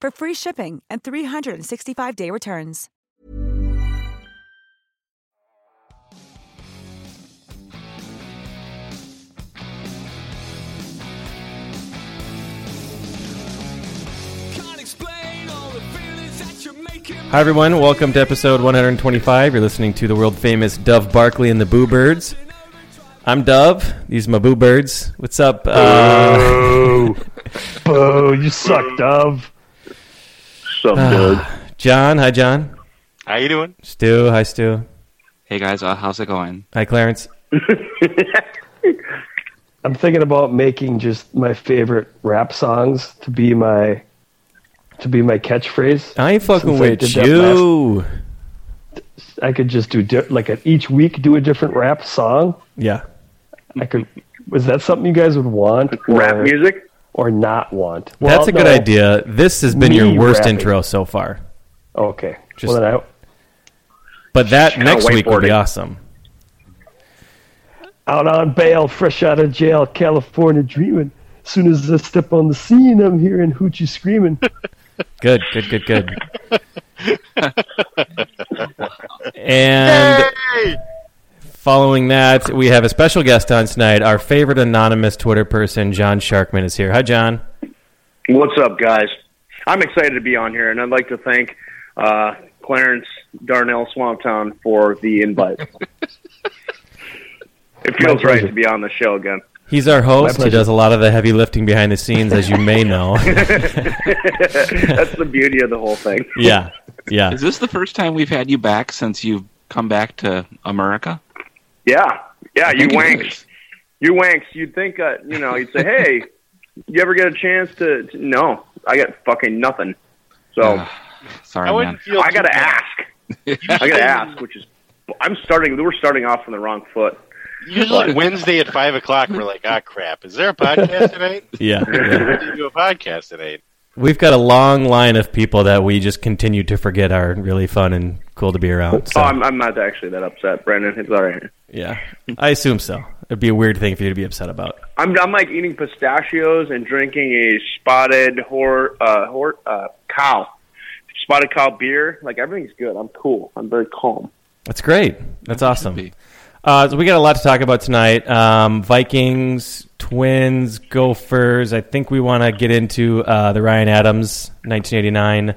for free shipping and 365-day returns. Hi, everyone. Welcome to episode 125. You're listening to the world famous Dove Barkley and the Boo Birds. I'm Dove. These are my Boo Birds. What's up? Uh, Boo. Boo. You suck, Dove. Some good. John. Hi, John. How you doing? Stu. Hi, Stu. Hey guys, uh, how's it going? Hi, Clarence. I'm thinking about making just my favorite rap songs to be my to be my catchphrase. I ain't fucking Since I with did that. I could just do di- like a, each week do a different rap song. Yeah. I could. Was that something you guys would want? Rap or- music? Or not want? That's Well, a good idea. This has been Me your worst rapping. intro so far. Okay. Just- well, then I, But that next week will be awesome. out on bail, fresh out of jail, California dreaming. Soon as I step on the scene, I'm hearing hoochie screaming. Good, good, good, good. and following that, we have a special guest on tonight. Our favorite anonymous Twitter person, John Sharkman, is here. Hi, John. What's up, guys? I'm excited to be on here, and I'd like to thank uh, Clarence Darnell Swamptown for the invite. it feels right to be on the show again. He's our host. He does a lot of the heavy lifting behind the scenes, as you may know. That's the beauty of the whole thing. yeah, yeah. Is this the first time we've had you back since you've come back to America? Yeah, yeah. You think wanks, you wanks. You'd think, uh, you know, you'd say, "Hey, you ever get a chance to?" to no, I got fucking nothing. So Ugh, sorry, man. I gotta ask. I gotta ask, which is, I'm starting. We're starting off on the wrong foot. Usually Wednesday at five o'clock, we're like, ah, crap. Is there a podcast tonight? Yeah, We yeah. do a podcast tonight. We've got a long line of people that we just continue to forget are really fun and cool to be around. So, Oh, I'm, I'm not actually that upset, Brandon. It's all right. yeah, I assume so. It'd be a weird thing for you to be upset about. I'm I'm like eating pistachios and drinking a spotted hor uh, hor uh, cow, spotted cow beer. Like everything's good. I'm cool. I'm very calm. That's great. That's awesome. Uh, so we got a lot to talk about tonight. Um, Vikings, Twins, Gophers. I think we want to get into uh, the Ryan Adams 1989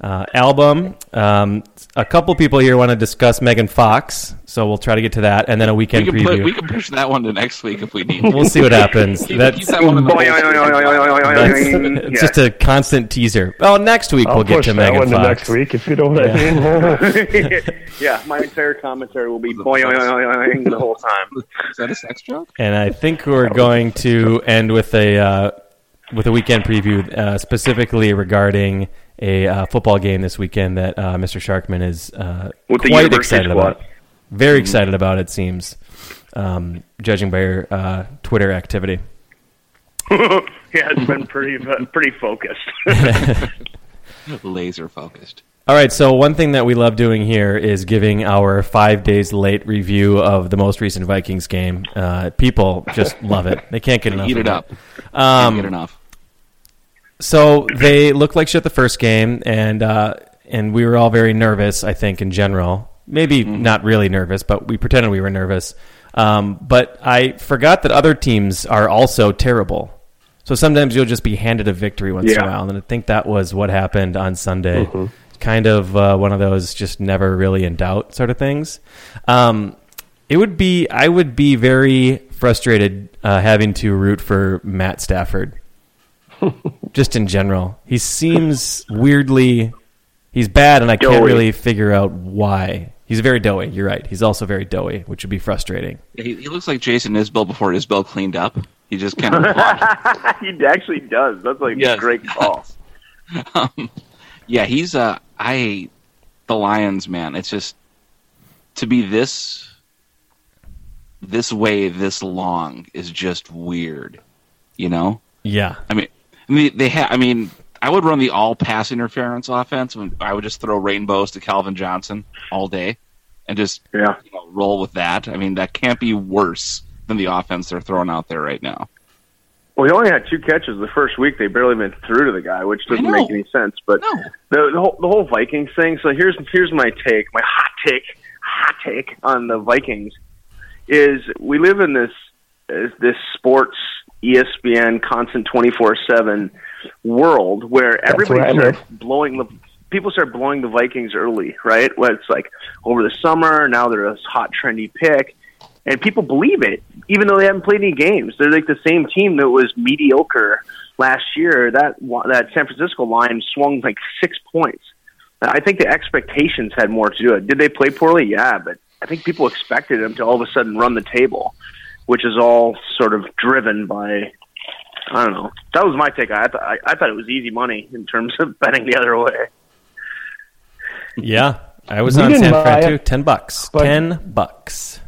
uh, album. Um, a couple people here want to discuss Megan Fox, so we'll try to get to that, and then a We weekend can preview. put, we can push that one to next week if we need. we'll see what happens. That's, keep that one it's just a constant teaser. Oh, next week I'll we'll get to that Megan one to Fox. next week if you know what I mean. yeah. yeah, my entire commentary will be boing, boing, boing, boing the whole time. Is that a sex joke? And I think we're going to end with a uh, with a weekend preview, uh, specifically regarding a uh, football game this weekend that uh, Mr. Sharkman is uh, With quite University excited squad. about. Very excited about it seems, um, judging by your uh, Twitter activity. yeah, it's been pretty pretty focused. Laser focused. All right, so one thing that we love doing here is giving our five days late review of the most recent Vikings game. Uh, people just love it; they can't get enough. Eat of it up. Um, Can't get enough. So they looked like shit the first game, and uh, and we were all very nervous. I think in general, maybe not really nervous, but we pretended we were nervous. Um, but I forgot that other teams are also terrible. So sometimes you'll just be handed a victory once in a while, and I think that was what happened on Sunday. kind of uh, one of those just never really in doubt sort of things. Um, it would be I would be very frustrated uh, having to root for Matt Stafford. Just in general, he seems weirdly he's bad, and I can't Doughy. really figure out why. He's very doughy. You're right. He's also very doughy, which would be frustrating. He, he looks like Jason Isbell before Isbell cleaned up. He just kind of he actually does. That's like Yes. a great call. um, yeah, he's uh I the Lions man. It's just to be this this way this long is just weird. You know? Yeah, I mean, I mean they ha- I mean, I would run the all pass interference offense. I would just throw rainbows to Calvin Johnson all day, and just Yeah. you know, roll with that. I mean, that can't be worse than the offense they're throwing out there right now. Well, he only had two catches the first week. They barely went through to the guy, which doesn't make any sense. But No. the, the whole the whole Vikings thing. So here's here's my take, my hot take, hot take on the Vikings is we live in this this sports ESPN constant twenty four seven world where everybody starts blowing the people start blowing the Vikings early, right? Where it's like over the summer now they're this hot trendy pick, and people believe it even though they haven't played any games. They're like the same team that was mediocre last year. That that San Francisco line swung like six points. I think the expectations had more to do it. Did they play poorly? Yeah, but I think people expected them to all of a sudden run the table, which is all sort of driven by. I don't know. That was my take. I, th- I, I thought it was easy money in terms of betting the other way. yeah. I was We on San Fran too. Ten bucks. Ten bucks.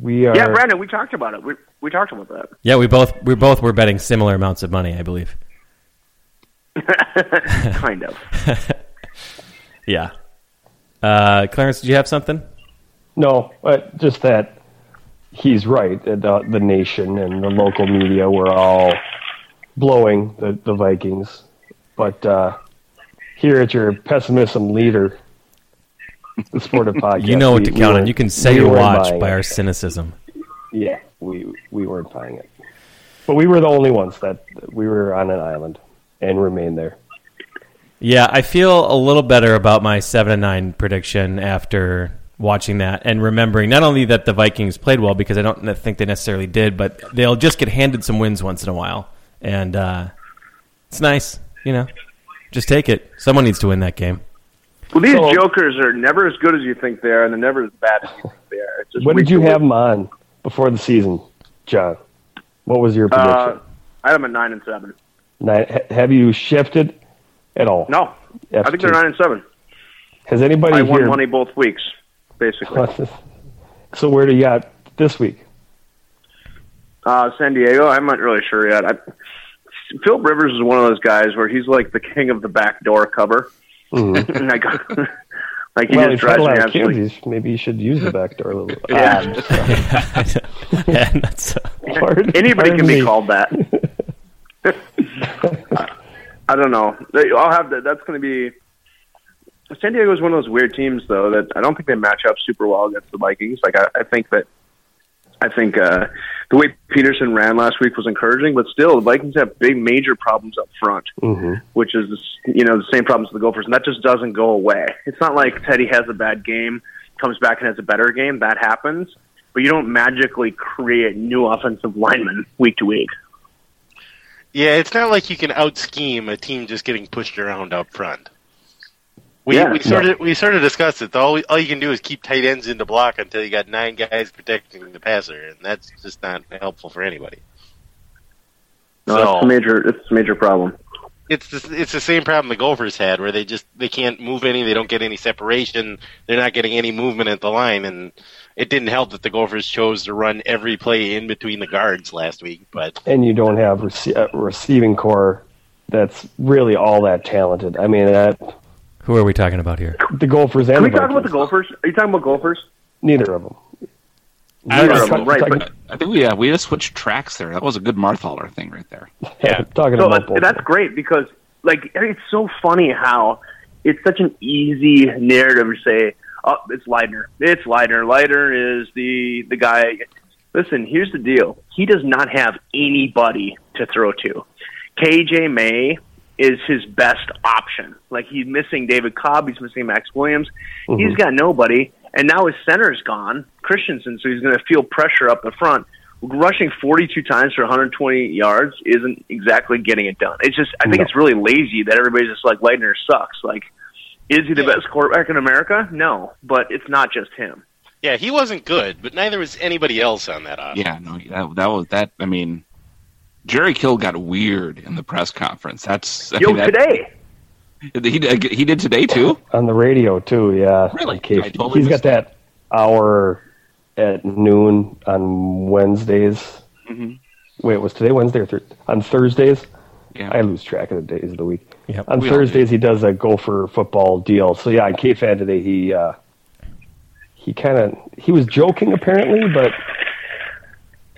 We are. Yeah, Brandon, we talked about it. We we talked about that. Yeah, we both we both were betting similar amounts of money, I believe. kind of. Yeah. Uh, Clarence, did you have something? No, but just that he's right. The, the nation and the local media were all blowing the, the Vikings. But uh, here at your pessimism leader, the Sportive Podcast, You know what to we count on. You can say we your watch by it. our cynicism. Yeah, we we weren't buying it. But we were the only ones that we were on an island and remained there. Yeah, I feel a little better about my seven and nine prediction after watching that and remembering not only that the Vikings played well because I don't think they necessarily did, but they'll just get handed some wins once in a while, and uh, it's nice, you know. Just take it. Someone needs to win that game. Well, these So- jokers are never as good as you think they are, and they're never as bad as you think they are. It's just What did you have them on before the season, John? What was your prediction? Uh, I had them at nine and seven. Nine, ha- have you shifted at all? No, I think they're nine and seven. Has anybody I won money both weeks, basically. so where do you got this week? Uh, San Diego, I'm not really sure yet. I, Philip Rivers is one of those guys where he's like the king of the backdoor cover. and I got, like he Mm-hmm. well, just he's had drives a me absolutely. kids. Maybe you should use the back door a little. bit. Yeah. yeah, that's, Pardon- Anybody pardon can be me. called that. I don't know. I'll have that. That's going to be. San Diego is one of those weird teams, though, that I don't think they match up super well against the Vikings. Like I, I think that, I think uh, the way Peterson ran last week was encouraging, but still, the Vikings have big, major problems up front, Mhm. which is you know the same problems as the Gophers, and that just doesn't go away. It's not like Teddy has a bad game, comes back and has a better game. That happens, but you don't magically create new offensive linemen week to week. Yeah, it's not like you can out scheme a team just getting pushed around up front. We Yeah, we sort of we sort of discussed it. All all you can do is keep tight ends in the block until you got nine guys protecting the passer, and that's just not helpful for anybody. No, So- it's a major. It's a major problem. It's the, it's the same problem the Gophers had, where they just they can't move any, they don't get any separation, they're not getting any movement at the line, and it didn't help that the Gophers chose to run every play in between the guards last week. But and you don't have rece- a receiving core that's really all that talented. I mean, that who are we talking about here? the Gophers and Can we the talk about the golfers? Are you talking about golfers? Neither of them. Neither We're of them, right? But I think we uh, we just switched tracks there. That was a good Marthaler thing right there. Yeah. talking so about both. that's great because like it's so funny how it's such an easy narrative to say, "Oh, it's Leidner. It's Leidner. Leidner is the the guy." Listen, here's the deal. He does not have anybody to throw to. KJ Maye is his best option. Like he's missing David Cobb, he's missing Maxx Williams. Mm-hmm. He's got nobody, and now his center's gone, Christenson. So he's going to feel pressure up the front. Rushing 42 times for 120 yards isn't exactly getting it done. It's just I think No. it's really lazy that everybody's just like Leidner sucks. Like, is he the Yeah. best quarterback in America? No, but it's not just him. Yeah, he wasn't good, but neither was anybody else on that offense. Yeah, no, that that was that. I mean, Jerry Kill got weird in the press conference. That's I Yo, mean, that- today. He did, he did today too. On the radio too, yeah. Really? Okay. Totally He's got missed that hour at noon on Wednesdays. Mhm. Wait, was today Wednesday or thir- on Thursdays? Yeah. I lose track of the days of the week. Yep. On We all Thursdays, he does a Gopher football deal. So yeah, on K-Fan today, he uh, he kind of he was joking apparently, but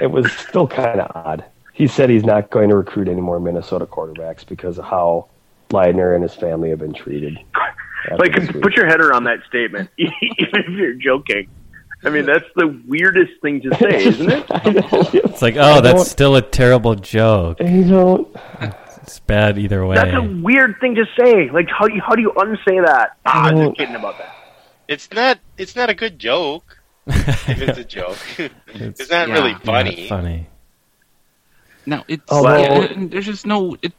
it was still kind of odd. He said he's not going to recruit any more Minnesota quarterbacks because of how Leidner and his family have been treated. Like, put your head around that statement, even if you're joking. I mean, that's the weirdest thing to say, isn't it? It's like, oh, that's still a terrible joke. You don't. It's bad either way. That's a weird thing to say. Like, how do you, how do you unsay that? Ah, I'm just kidding about that. It's not. It's not a good joke. if it's a joke, it's, not yeah, really funny. Not funny. No, it's Although- yeah, there's just no. It,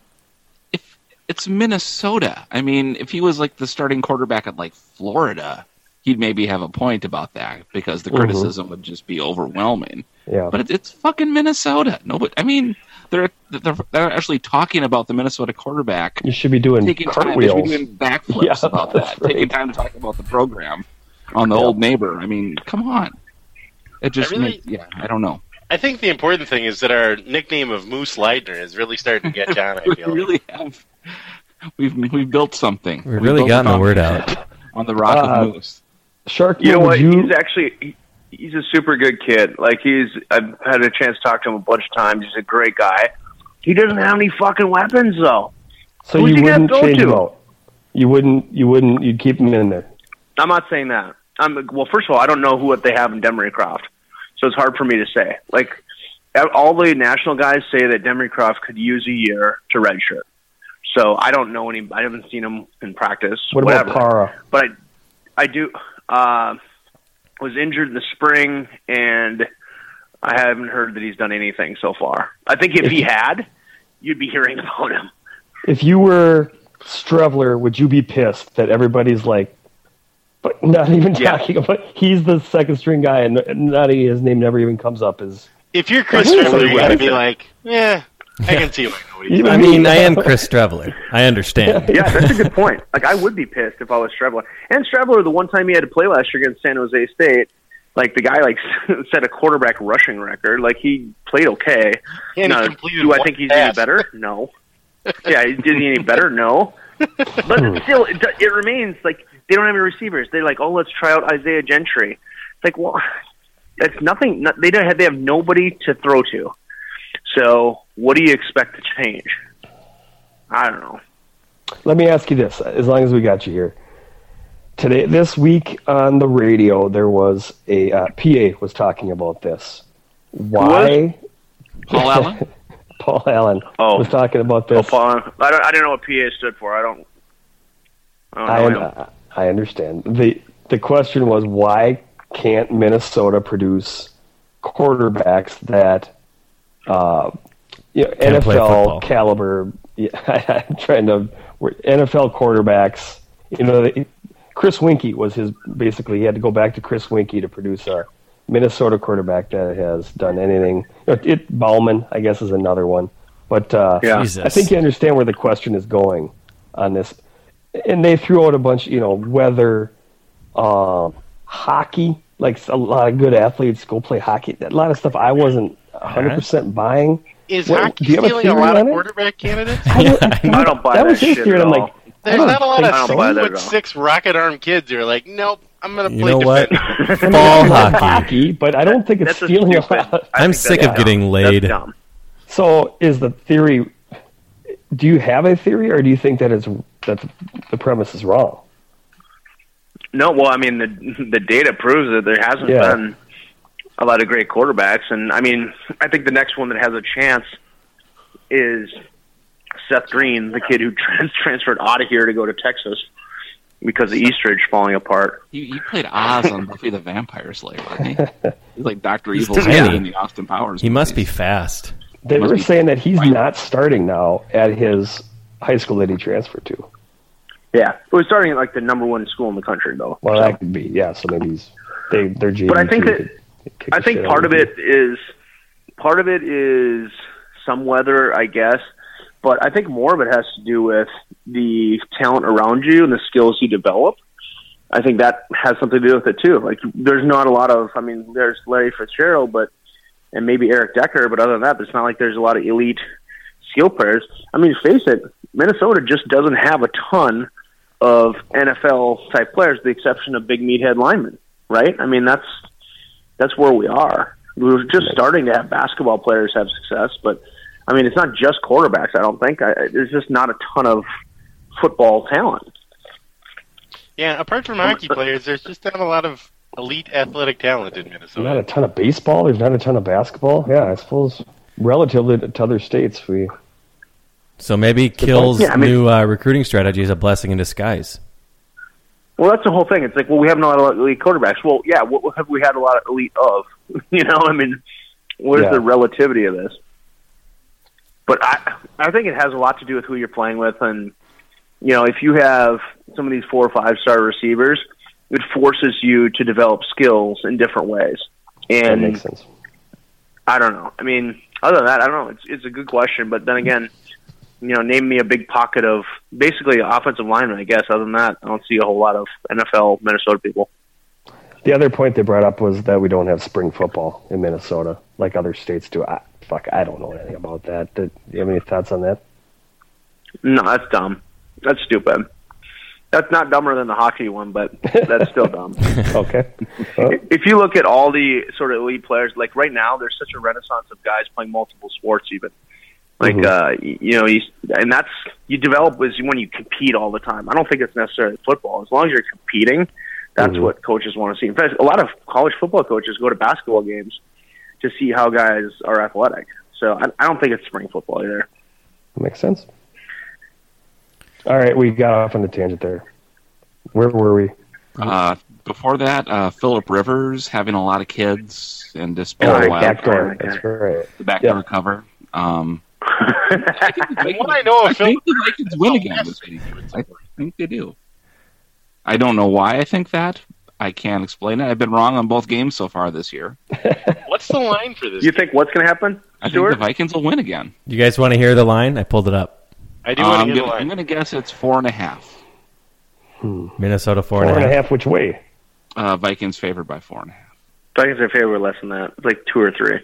if it's Minnesota, I mean, if he was like the starting quarterback at like Florida, he'd maybe have a point about that because the Mhm. criticism would just be overwhelming. Yeah. But it, it's fucking Minnesota. Nobody. I mean, they're they're they're actually talking about the Minnesota quarterback You should be doing taking time. They should cartwheels. be doing backflips Yeah, about that. right. Taking time to talk about the program on the old neighbor. I mean, come on. It just I really- makes, yeah. I don't know. I think the important thing is that our nickname of Moose Leidner is really starting to get down. I we feel like. really have. We've we've built something. We've We've really built gotten a the word out. on the rock Uh, of moose. Shark, You know what? you? He's actually he, he's a super good kid. Like he's I've had a chance to talk to him a bunch of times. He's a great guy. He doesn't have any fucking weapons though. so who's you he wouldn't throw change to? him out. You wouldn't. You wouldn't. You'd keep him in there. I'm not saying that. I'm well. First of all, I don't know who what they have in Demry Croft, so it's hard for me to say. Like all the national guys say that Demry Croft could use a year to redshirt. So I don't know any. I haven't seen him in practice. What whatever. about Para? but I, I do. Uh, was injured in the spring, and I haven't heard that he's done anything so far. I think if he had, you'd be hearing about him. If you were Streveler, would you be pissed that everybody's like, but not even Yeah. talking about? He's the second string guy, and not he, his name never even comes up as. If you're Chris Wait, Trevor, you're gonna be like, yeah, I can see why nobody's You- I mean, I am Chris Streveler. I understand. Yeah, that's a good point. Like I would be pissed if I was Streveler. And Streveler, the one time he had to play last year against San Jose State, like the guy like set a quarterback rushing record. Like he played okay. Yeah, he Now, do I think he's any better? No. Yeah, is he any better? No. But still, it, it remains like they don't have any receivers. They're like, oh, let's try out Isaiah Gentry. It's like, well, that's nothing. no- They don't have. They have nobody to throw to. So, what do you expect to change? I don't know. Let me ask you this: as long as we got you here, today, this week on the radio, there was a uh, PA was talking about this. Why? Paul Allen. Paul Allen Oh. was talking about Oh, this. Paul, I don't. I didn't know what PA stood for. I don't. I don't know. him. I, I understand. the The question was why can't Minnesota produce quarterbacks that, uh, you know, Can play football. NFL caliber? Yeah, I'm trying to we're- NFL quarterbacks. You know, they, Chris Weinke was his basically. He had to go back to Chris Weinke to produce a Minnesota quarterback that has done anything. You know, it Bauman, I guess, is another one. But uh, Yeah. I think you understand where the question is going on this. And they threw out a bunch, you know, weather, um, hockey. Like a lot of good athletes go play hockey. A lot of stuff I wasn't 100 percent buying. Is What- hockey do you have a a, lot of on it? quarterback candidates? I don't, I don't buy that was that his shit theory. at and I'm like, I There's don't a lot of I don't buy seven that foot at all. six rocket arm kids who are like, nope, I'm gonna You play know what? defender. Ball hockey. hockey, but I don't think it's That's stealing a stupid. lot. I I'm sick that's of getting dumb. laid. So is the theory? Do you have a theory, or do you think that is that the premise is wrong? No, well, I mean the the data proves that there hasn't Yeah. been a lot of great quarterbacks, and I mean I think the next one that has a chance is Seth Green, the kid who trans- transferred out of here to go to Texas because of Eastridge falling apart. He, he played Oz on Buffy the Vampire Slayer, wasn't he? He's like Doctor Evil tiny. in the Austin Powers. He must be fast. They were saying that he's not starting now at his high school that he transferred to. Yeah, it was starting at like the number one school in the country, though. Well, So- that could be yeah. So maybe he's they they're JV But I think that- I think shit part out of it is part of it is some weather, I guess. But I think more of it has to do with the talent around you and the skills you develop. I think that has something to do with it too. Like, there's not a lot of. I mean, there's Larry Fitzgerald, but and maybe Eric Decker, but other than that, it's not like there's a lot of elite skill players. I mean, face it, Minnesota just doesn't have a ton of NFL type players, the exception of big meathead linemen, right? I mean, that's that's where we are. We're just starting to have basketball players have success, but I mean, it's not just quarterbacks. I don't think I, there's just not a ton of football talent. Yeah, apart from hockey players, there's just not a lot of elite athletic talent in Minnesota. Not a ton of baseball. There's not a ton of basketball. Yeah, I suppose relatively to other states, we So maybe Kill's Yeah, I mean- new uh, recruiting strategy is a blessing in disguise. Well, that's the whole thing. It's like, well, we have not a lot of elite quarterbacks. Well, yeah, what have we had a lot of elite of? you know, I mean, what is Yeah. the relativity of this? But I, I think it has a lot to do with who you're playing with, and you know, if you have some of these four or five star receivers, it forces you to develop skills in different ways. And that makes sense. I don't know. I mean, other than that, I don't know. It's it's a good question, but then again, you know, name me a big pocket of basically offensive linemen. I guess. Other than that, I don't see a whole lot of NFL Minnesota people. The other point they brought up was that we don't have spring football in Minnesota like other states do. I, fuck, I don't know anything about that. Did, do you have any thoughts on that? No, that's dumb. That's stupid. That's not dumber than the hockey one, but that's still dumb. Okay. Well, if you look at all the sort of elite players, like right now, there's such a renaissance of guys playing multiple sports. Even like Mhm. uh, you know, you, and that's you develop is when you compete all the time. I don't think it's necessarily football. As long as you're competing, that's Mhm. what coaches want to see. In fact, a lot of college football coaches go to basketball games to see how guys are athletic. So I, I don't think it's spring football either. makes sense. All right, we got off on the tangent there. Where were we? Uh, before that, uh, Philip Rivers having a lot of kids and just being Oh, a the wild back card, That's right. the backdoor Yeah. cover. Um, From what I know I Phil, think the Vikings win again this week. I think they do. I don't know why I think that. I can't explain it. I've been wrong on both games so far this year. what's the line for this? you think what's going to happen, I think the Vikings will win again. You guys want to hear the line? I pulled it up. I do want I'm to hear gonna, I'm gonna guess it's four and a half. Minnesota four Four and a half. half. Which way? Uh, Vikings favored by four and a half. Vikings are favored less than that. It's like two or three.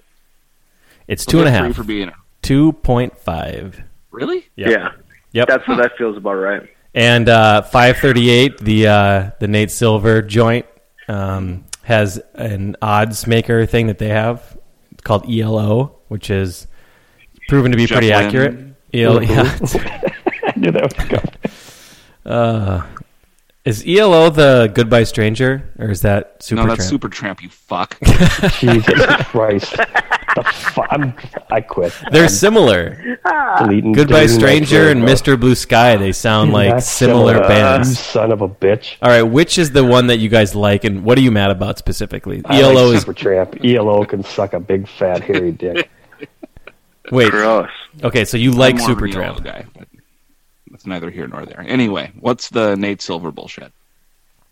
It's two and a Three half. for being Two point five. really. Yep. Yeah, Yep. that's what that feels about right. And uh, 538, the uh, the Nate Silver joint um, has an odds maker thing that they have. It's called ELO, which is proven to be Jeff pretty Lynne. accurate. ELO, yeah. I knew that was coming. uh, is ELO the Goodbye Stranger, or is that Super no, that's Tramp? Super Tramp. You fuck. Jesus Christ. The fu- I'm, I quit. They're similar. I'm deleting- Goodbye deleting Stranger and. Mr. Blue Sky. They sound like Not similar You bands. son of a bitch. All right, which is the one that you guys like, and what are you mad about specifically? I ELO like is Supertramp. ELO can suck a big fat hairy dick. Wait. Gross. Okay, so you like I'm more of an Supertramp. Guy. But that's neither here nor there. Anyway, what's the Nate Silver bullshit?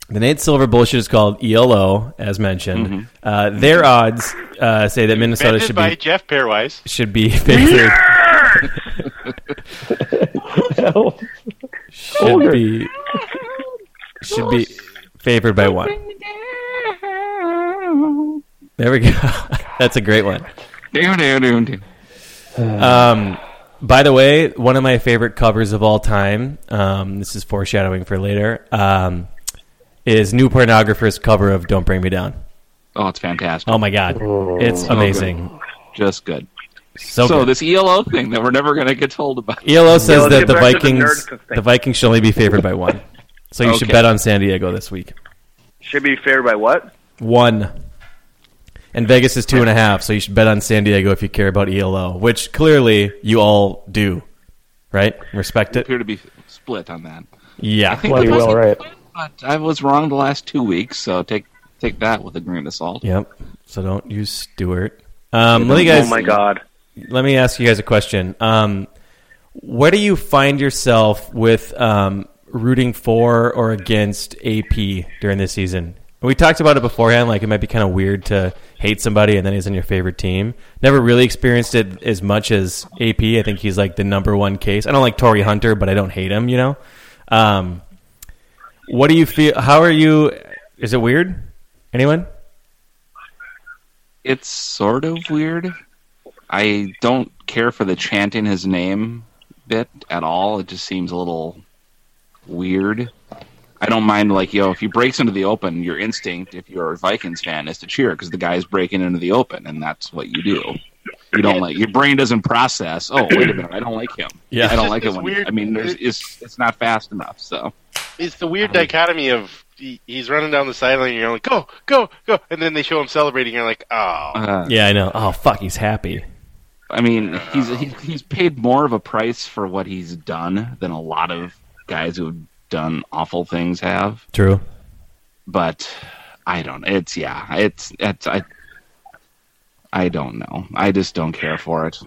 The Nate Silver bullshit is called ELO, as mentioned. Mm-hmm. Uh, their odds uh, say that Minnesota Invented should by be Jeff Pairwise. should be favored. should Older. be should be favored by one. There we go. That's a great one. Down, down, down, down. Um, by the way, one of my favorite covers of all time. Um, this is foreshadowing for later. Um, is New Pornographer's cover of "Don't Bring Me Down." Oh, it's fantastic. Oh my god, it's So amazing. Just good. So, So, good. this ELO thing that we're never going to get told about. ELO says let's that the back to the Vikings the Vikings should only be favored by one. So you should bet on San Diego this week. Should be favored by what? One. And Vegas is two and a half, so you should bet on San Diego if you care about ELO, which clearly you all do. right? Respect We it. appear to be split on that. Yeah. I think Bloody the well, right. But I was wrong the last two weeks, so take take that with a grain of salt. Yep. So don't use Stewart. Um, let me guys. oh my god. let me ask you guys a question. Um, where do you find yourself with um, rooting for or against AP during this season? We talked about it beforehand. Like it might be kind of weird to hate somebody and then he's on your favorite team. Never really experienced it as much as AP. I think he's like the number one case. I don't like Torii Hunter, but I don't hate him. You know. Um, what do you feel? How are you? Is it weird? Anyone? It's sort of weird. I don't care for the chanting his name bit at all. It just seems a little weird. I don't mind like yo, if he breaks into the open, your instinct, if you're a Vikings fan, is to cheer because the guy's breaking into the open, and that's what you do. You don't like your brain doesn't process. Oh, wait a minute, I don't like him. Yeah. I don't like It's it when. weird. I mean, there's, it's it's not fast enough. So It's the weird dichotomy of he, he's running down the sideline, and you're like, go, go, go, and then they show him celebrating, and you're like, oh, uh, Yeah, I know. Oh fuck, he's happy. I mean, he's he's paid more of a price for what he's done than a lot of guys who've done awful things have. True. But I don't. It's yeah. It's it's I. I don't know. I just don't care for it,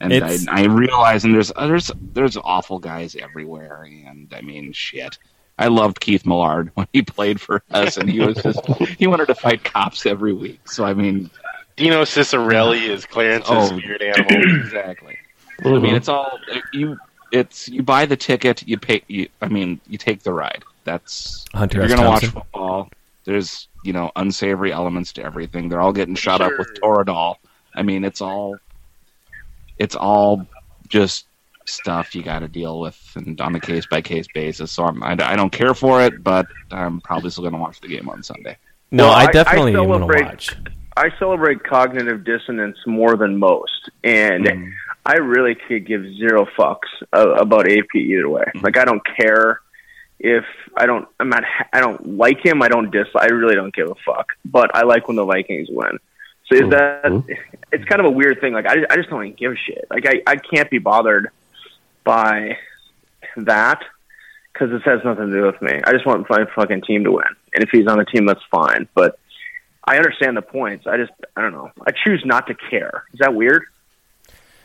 and I, I realize and there's there's there's awful guys everywhere, and I mean shit. I loved Keith Millard when he played for us, and he was just he wanted to fight cops every week. So I mean, Dino Ciccarelli is Clarence's Oh. spirit animal. exactly. I mean, it's all you. It's you buy the ticket, you pay. You, I mean, you take the ride. That's Hunter you're gonna watch football. There's you know unsavory elements to everything. They're all getting shot up with Toradol. I mean, it's all it's all just stuff you got to deal with and on a case by case basis. So I'm, I, I don't care for it, but I'm probably still gonna watch the game on Sunday. No, Well, I I- I definitely am going to watch. I celebrate cognitive dissonance more than most, and Mm. I really could give zero fucks about AP either way. Mm-hmm. Like I don't care if I don't. I'm not. I don't like him. I don't dislike. I really don't give a fuck. But I like when the Vikings win. So is mm-hmm. that? It's kind of a weird thing. Like I, I just don't even give a shit. Like I, I can't be bothered by that because this has nothing to do with me. I just want my fucking team to win, and if he's on the team, that's fine. But I understand the points. I just, I don't know. I choose not to care. Is that weird?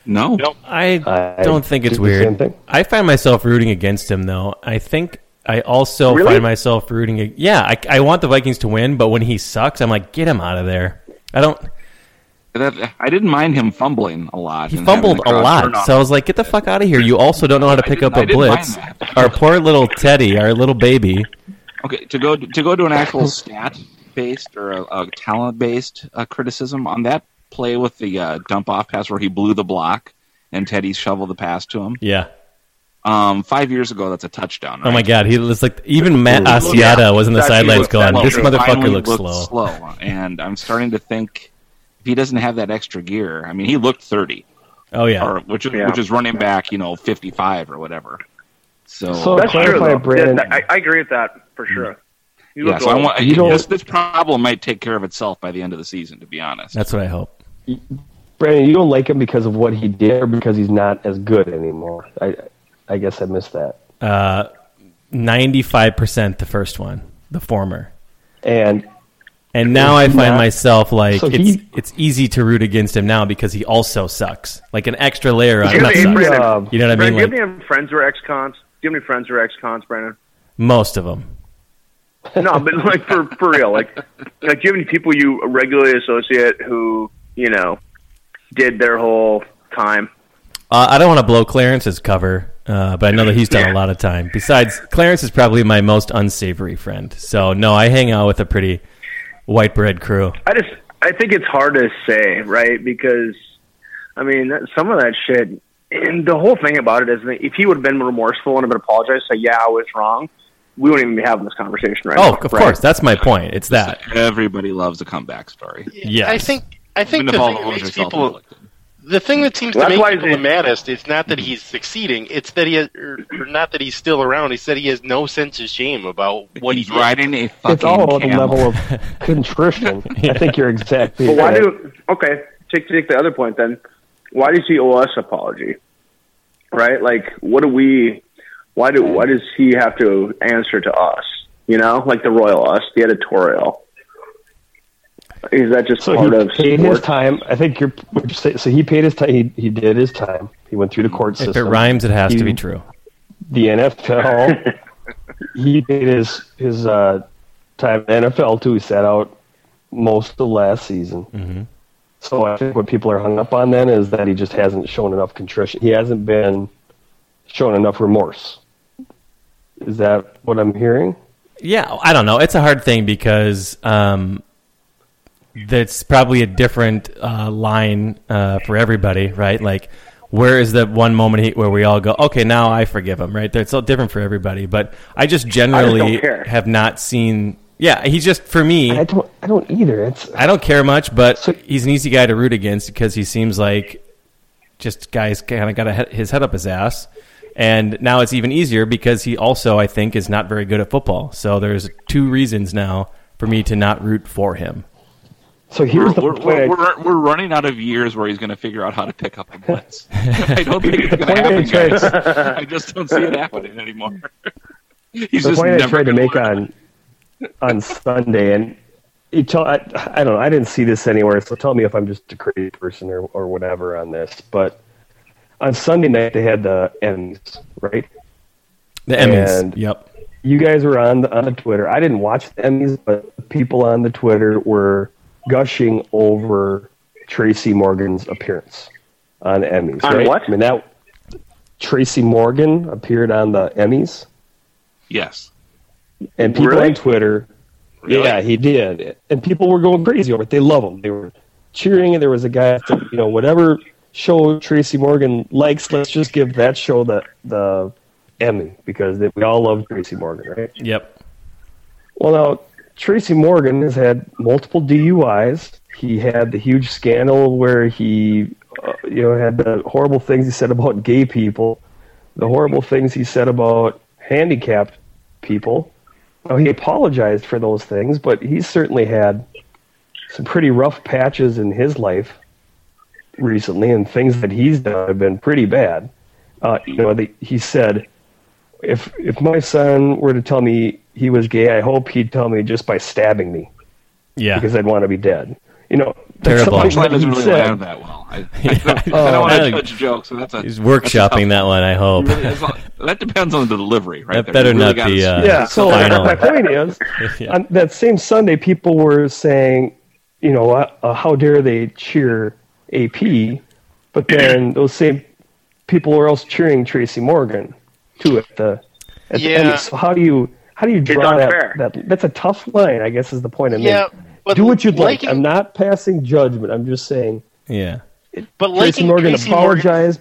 No, Nope. I I don't think it's do weird. I find myself rooting against him, though. I think I also Really? find myself rooting. ag- Yeah, I, I want the Vikings to win, but when he sucks, I'm like, get him out of there. I don't. that, I didn't mind him fumbling a lot. He fumbled a lot, so I was like, get the fuck out of here. You also don't know how to pick up didn't- a I didn't mind blitz. Our poor little Teddy, our little baby. Okay, to go to go to an actual stat based or a, a talent based uh, criticism on that play with the uh, dump off pass where he blew the block and Teddy shoveled the pass to him. Yeah. Um, five years ago, that's a touchdown. Oh my god, he was like even Matt Yeah. Asiata was in the sidelines going, "This motherfucker looks slow." slow, and I'm starting to think if he doesn't have that extra gear, I mean, he looked 30, Oh yeah, or which is Yeah. which is running back, you know, 55 or whatever. So, So- That's true. Though. Brandon- Yeah, I, I agree with that for sure. You yeah, look so I want You this, this problem might take care of itself by the end of the season. To be honest, that's what I hope. Brandon, you don't like him because of what he did, or because he's not as good anymore. I, I guess I missed that. Uh, Ninety-five percent the first one, the former. And And now I find not- myself like So it's he- it's easy to root against him now because he also sucks. Like an extra layer on Do you not have any sucks. Brandon, um, You know what I mean? Brandon, do you have any friends who are ex-cons? Do you have any friends who are ex-cons, Brandon? most of them. no, but like for for real, like like do you have any people you regularly associate who you know did their whole time? Uh, I don't want to blow Clarence's cover, uh, but I know that he's done a lot of time. Besides, Clarence is probably my most unsavory friend. So no, I hang out with a pretty white bread crew. I just I think it's hard to say, right? Because I mean, that- some of that shit. And the whole thing about it is that if he would have been remorseful and have apologized, say, "Yeah, I was wrong," we wouldn't even be having this conversation right Oh, now. Oh, of right? course, that's my point. It's that. everybody loves a comeback story. Yes. I think I think the thing that makes people the thing that seems Well, to that's make why people they- the maddest is not that mm-hmm. he's succeeding; it's that he has, or, or not that he's still around. It's that he has no sense of shame about what he's he riding a fucking it's all at the level of contrition. I think you're exactly But why right. do okay? Take take the other point then. Why does he owe us apology? right? Like, what do we? Why do? Why does he have to answer to us? You know, like the royal us, the editorial. Is that just So part he of paid his time. I think you're. what you're saying- So he paid his time. He, he did his time. He went through the court system. If it rhymes, it has to be true. The NFL. he paid his his uh, time in NFL too. He sat out most of the last season. Mm-hmm. So I think what people are hung up on then is that he just hasn't shown enough contrition. He hasn't been shown enough remorse. Is that what I'm hearing? Yeah, I don't know. It's a hard thing because um, that's probably a different uh, line uh, for everybody, right? Like, where is the one moment he, where we all go, okay, now I forgive him, right? It's all different for everybody. But I just generally don't care. have not seen. Yeah, he's just for me. I don't. I don't either. It's I don't care much, but So- he's an easy guy to root against because he seems like just guys kind of got a, he- his head up his ass. And now it's even easier because he also, I think, is not very good at football. So there's two reasons now for me to not root for him. So We're, here's the we're, point. we're, I- we're, we're running out of years where he's going to figure out how to pick up a blitz. I don't think it's going to point I happen, guys. I just don't see it happening anymore. He's the just point I tried to gonna make learn. on on Sunday, and you tell, I, I don't know, I didn't see this anywhere, so tell me if I'm just a crazy person or, or whatever on this. But on Sunday night, they had the Emmys, right? The Emmys. And- yep. You guys were on the, on the Twitter. I didn't watch the Emmys, but people on the Twitter were gushing over Tracy Morgan's appearance on Emmys. On right? what? I mean, that Tracy Morgan appeared on the Emmys. Yes. And people Really? on Twitter, Really? yeah, he did, and people were going crazy over it. They love him. They were cheering, and there was a guy, that said, you know, whatever show Tracy Morgan likes, let's just give that show the the Emmy because they, we all love Tracy Morgan, right? Yep. Well, now Tracy Morgan has had multiple DUIs. He had the huge scandal where he, uh, you know, had the horrible things he said about gay people, the horrible things he said about handicapped people. Now he apologized for those things, but he certainly had some pretty rough patches in his life recently, and things that he's done have been pretty bad. Uh, you know, the, he said, "If if my son were to tell me he was gay, I hope he'd tell me just by stabbing me Yeah. because I'd want to be dead." You know, Terrible. that's Punchline something doesn't really said. land that well. I, I don't, I don't want Oh, to judge jokes, so that's a He's that's a workshopping that one, I hope. Really, that depends on the delivery, right? That there. better really not be, uh, yeah. So Final. my point is, Yeah. on that same Sunday, people were saying, you know, uh, uh, how dare they cheer AP, but then those same people were also cheering Tracy Morgan too at the at the Yeah. end. So how do you how do you draw unfair. that, that? That's a tough line, I guess, is the point I'm Yeah, making. Do what you'd like. I'm not passing judgment. I'm just saying Yeah. But Tracy liking Morgan Tracy Morgan, apologized.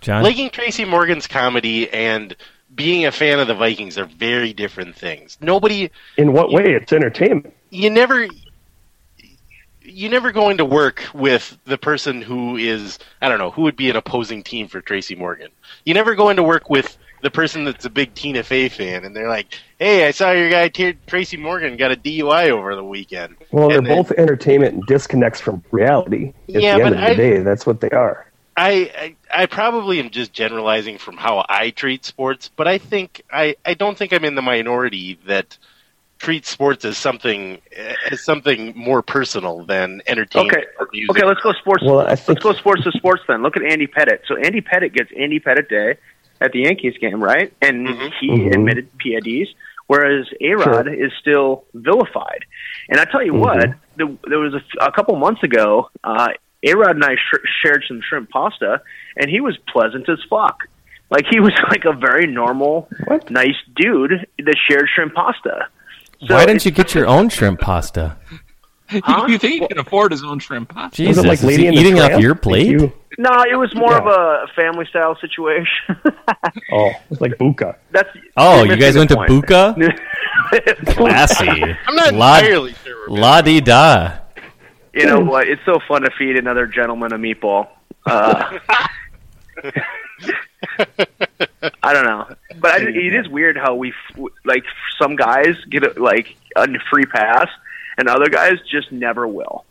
John? liking Tracy Morgan's comedy and being a fan of the Vikings are very different things. Nobody, In what way? It's entertainment. you never, you never go into work with the person who is, I don't know, who would be an opposing team for Tracy Morgan. You never go into work with the person that's a big Tina Fey fan, and they're like, "Hey, I saw your guy T- Tracy Morgan got a DUI over the weekend." Well, they're then- both entertainment and disconnects from reality. At Yeah, the but end of the I- day, that's what they are. I, I I probably am just generalizing from how I treat sports, but I think I, I don't think I'm in the minority that treats sports as something as something more personal than entertainment Okay, music. okay, let's go sports. Well, think- let's go sports to sports then. Look at Andy Pettitte. So Andy Pettitte gets Andy Pettitte Day at the Yankees game, right? And Mhm. he Mhm. admitted PIDs, whereas A Rod Sure. is still vilified. And I tell you what, the, there was a, a couple months ago, uh, A Rod and I sh- shared some shrimp pasta, and he was pleasant as fuck. Like he was like a very normal, What? nice dude that shared shrimp pasta. So Why didn't you get your own shrimp pasta? Huh? you think he can afford his own shrimp pasta? Jesus, Was it like is Lady he eating off your plate? you- No, it was more Yeah. of a family style situation. oh, it's like Buca. That's Oh, you're guys went the to point. Buca? Classy. I'm not La- entirely sure. La di da. you know what? It's so fun to feed another gentleman a meatball. Uh, I don't know, but I, it is weird how we like some guys get a, like a free pass, and other guys just never will.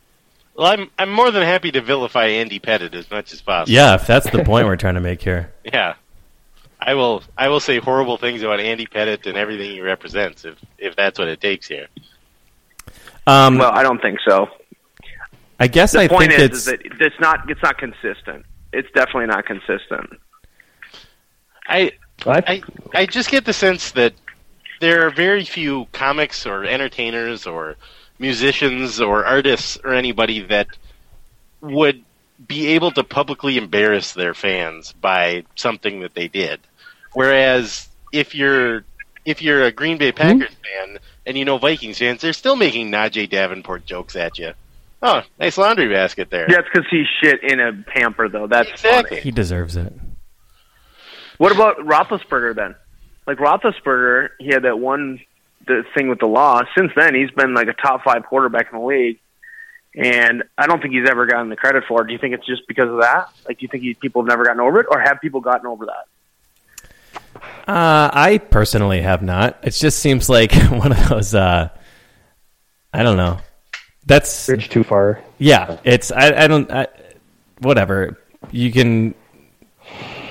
Well, I'm I'm more than happy to vilify Andy Pettitte as much as possible. Yeah, if that's the point we're trying to make here. Yeah. I will I will say horrible things about Andy Pettitte and everything he represents if if that's what it takes here. Um, Well, I don't think so. I guess The I point think is, it's is that it's not it's not consistent. It's definitely not consistent. I I, I I just get the sense that there are very few comics or entertainers or musicians or artists or anybody that would be able to publicly embarrass their fans by something that they did. Whereas if you're if you're a Green Bay Packers mm-hmm. fan and you know Vikings fans, they're still making Najeh Davenport jokes at you. Oh, nice laundry basket there. Yeah, it's because he shit in a pamper, though. That's Exactly. funny. he deserves it. What about Roethlisberger then? Like Roethlisberger, he had that one the thing with the law. Since then, he's been like a top five quarterback in the league, and I don't think he's ever gotten the credit for it. Do you think it's just because of that? Like, do you think he, people have never gotten over it, or have people gotten over that? Uh, I personally have not. It just seems like one of those. Uh, I don't know. That's bridge too far. yeah. It's I. I don't. I, whatever. You can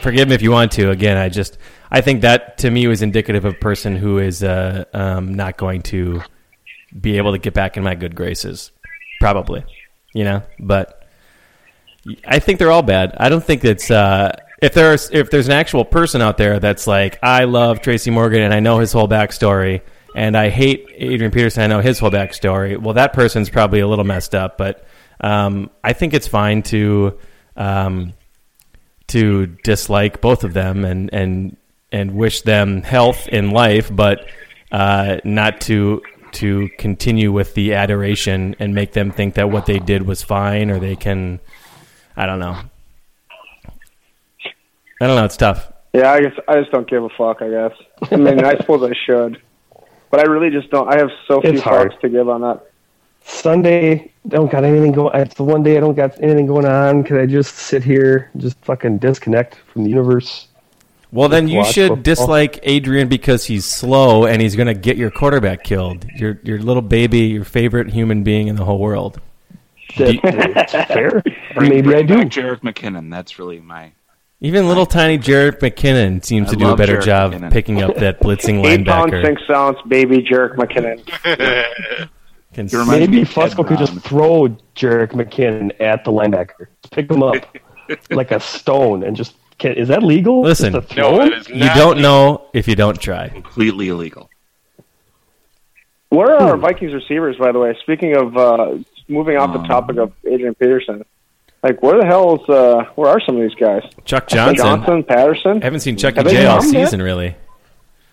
forgive me if you want to. Again, I just I think that to me was indicative of a person who is uh, um, not going to be able to get back in my good graces. Probably, you know. But I think they're all bad. I don't think it's uh, if there's if there's an actual person out there that's like I love Tracy Morgan and I know his whole backstory and I hate Adrian Peterson. I know his whole backstory. Well, that person's probably a little messed up, but um, I think it's fine to um, to dislike both of them and and and wish them health in life, but uh, not to to continue with the adoration and make them think that what they did was fine or they can. I don't know. I don't know. It's tough. Yeah, I guess I just don't give a fuck. I guess. I mean, I suppose I should, but I really just don't. I have so few It's hard. fucks to give on that. Sunday, don't got anything going. It's the one day I don't got anything going on. Could I just sit here, just fucking disconnect from the universe? Well, then you should football. dislike Adrian because he's slow and he's going to get your quarterback killed. Your your little baby, your favorite human being in the whole world. That, it's fair. Bring- Maybe bring I do. Jerick McKinnon. That's really my. Even little tiny Jerick McKinnon seems I to do a better Jerick job McKinnon. picking up that blitzing Eight pound six ounce baby Jerick McKinnon. Can- He reminds me Maybe of Fusco could just throw Jerick McKinnon at the linebacker, pick him up like a stone, and just can, is that legal? Listen, No, throw that you don't know if you don't try. completely illegal. Where are our Hmm. Vikings receivers, by the way? Speaking of uh, moving off the Um, topic of Adrian Peterson, like where the hell is uh, where are some of these guys? Chuck Johnson. Johnson, Patterson. I haven't seen Chuck Have they J all come yet? season, really.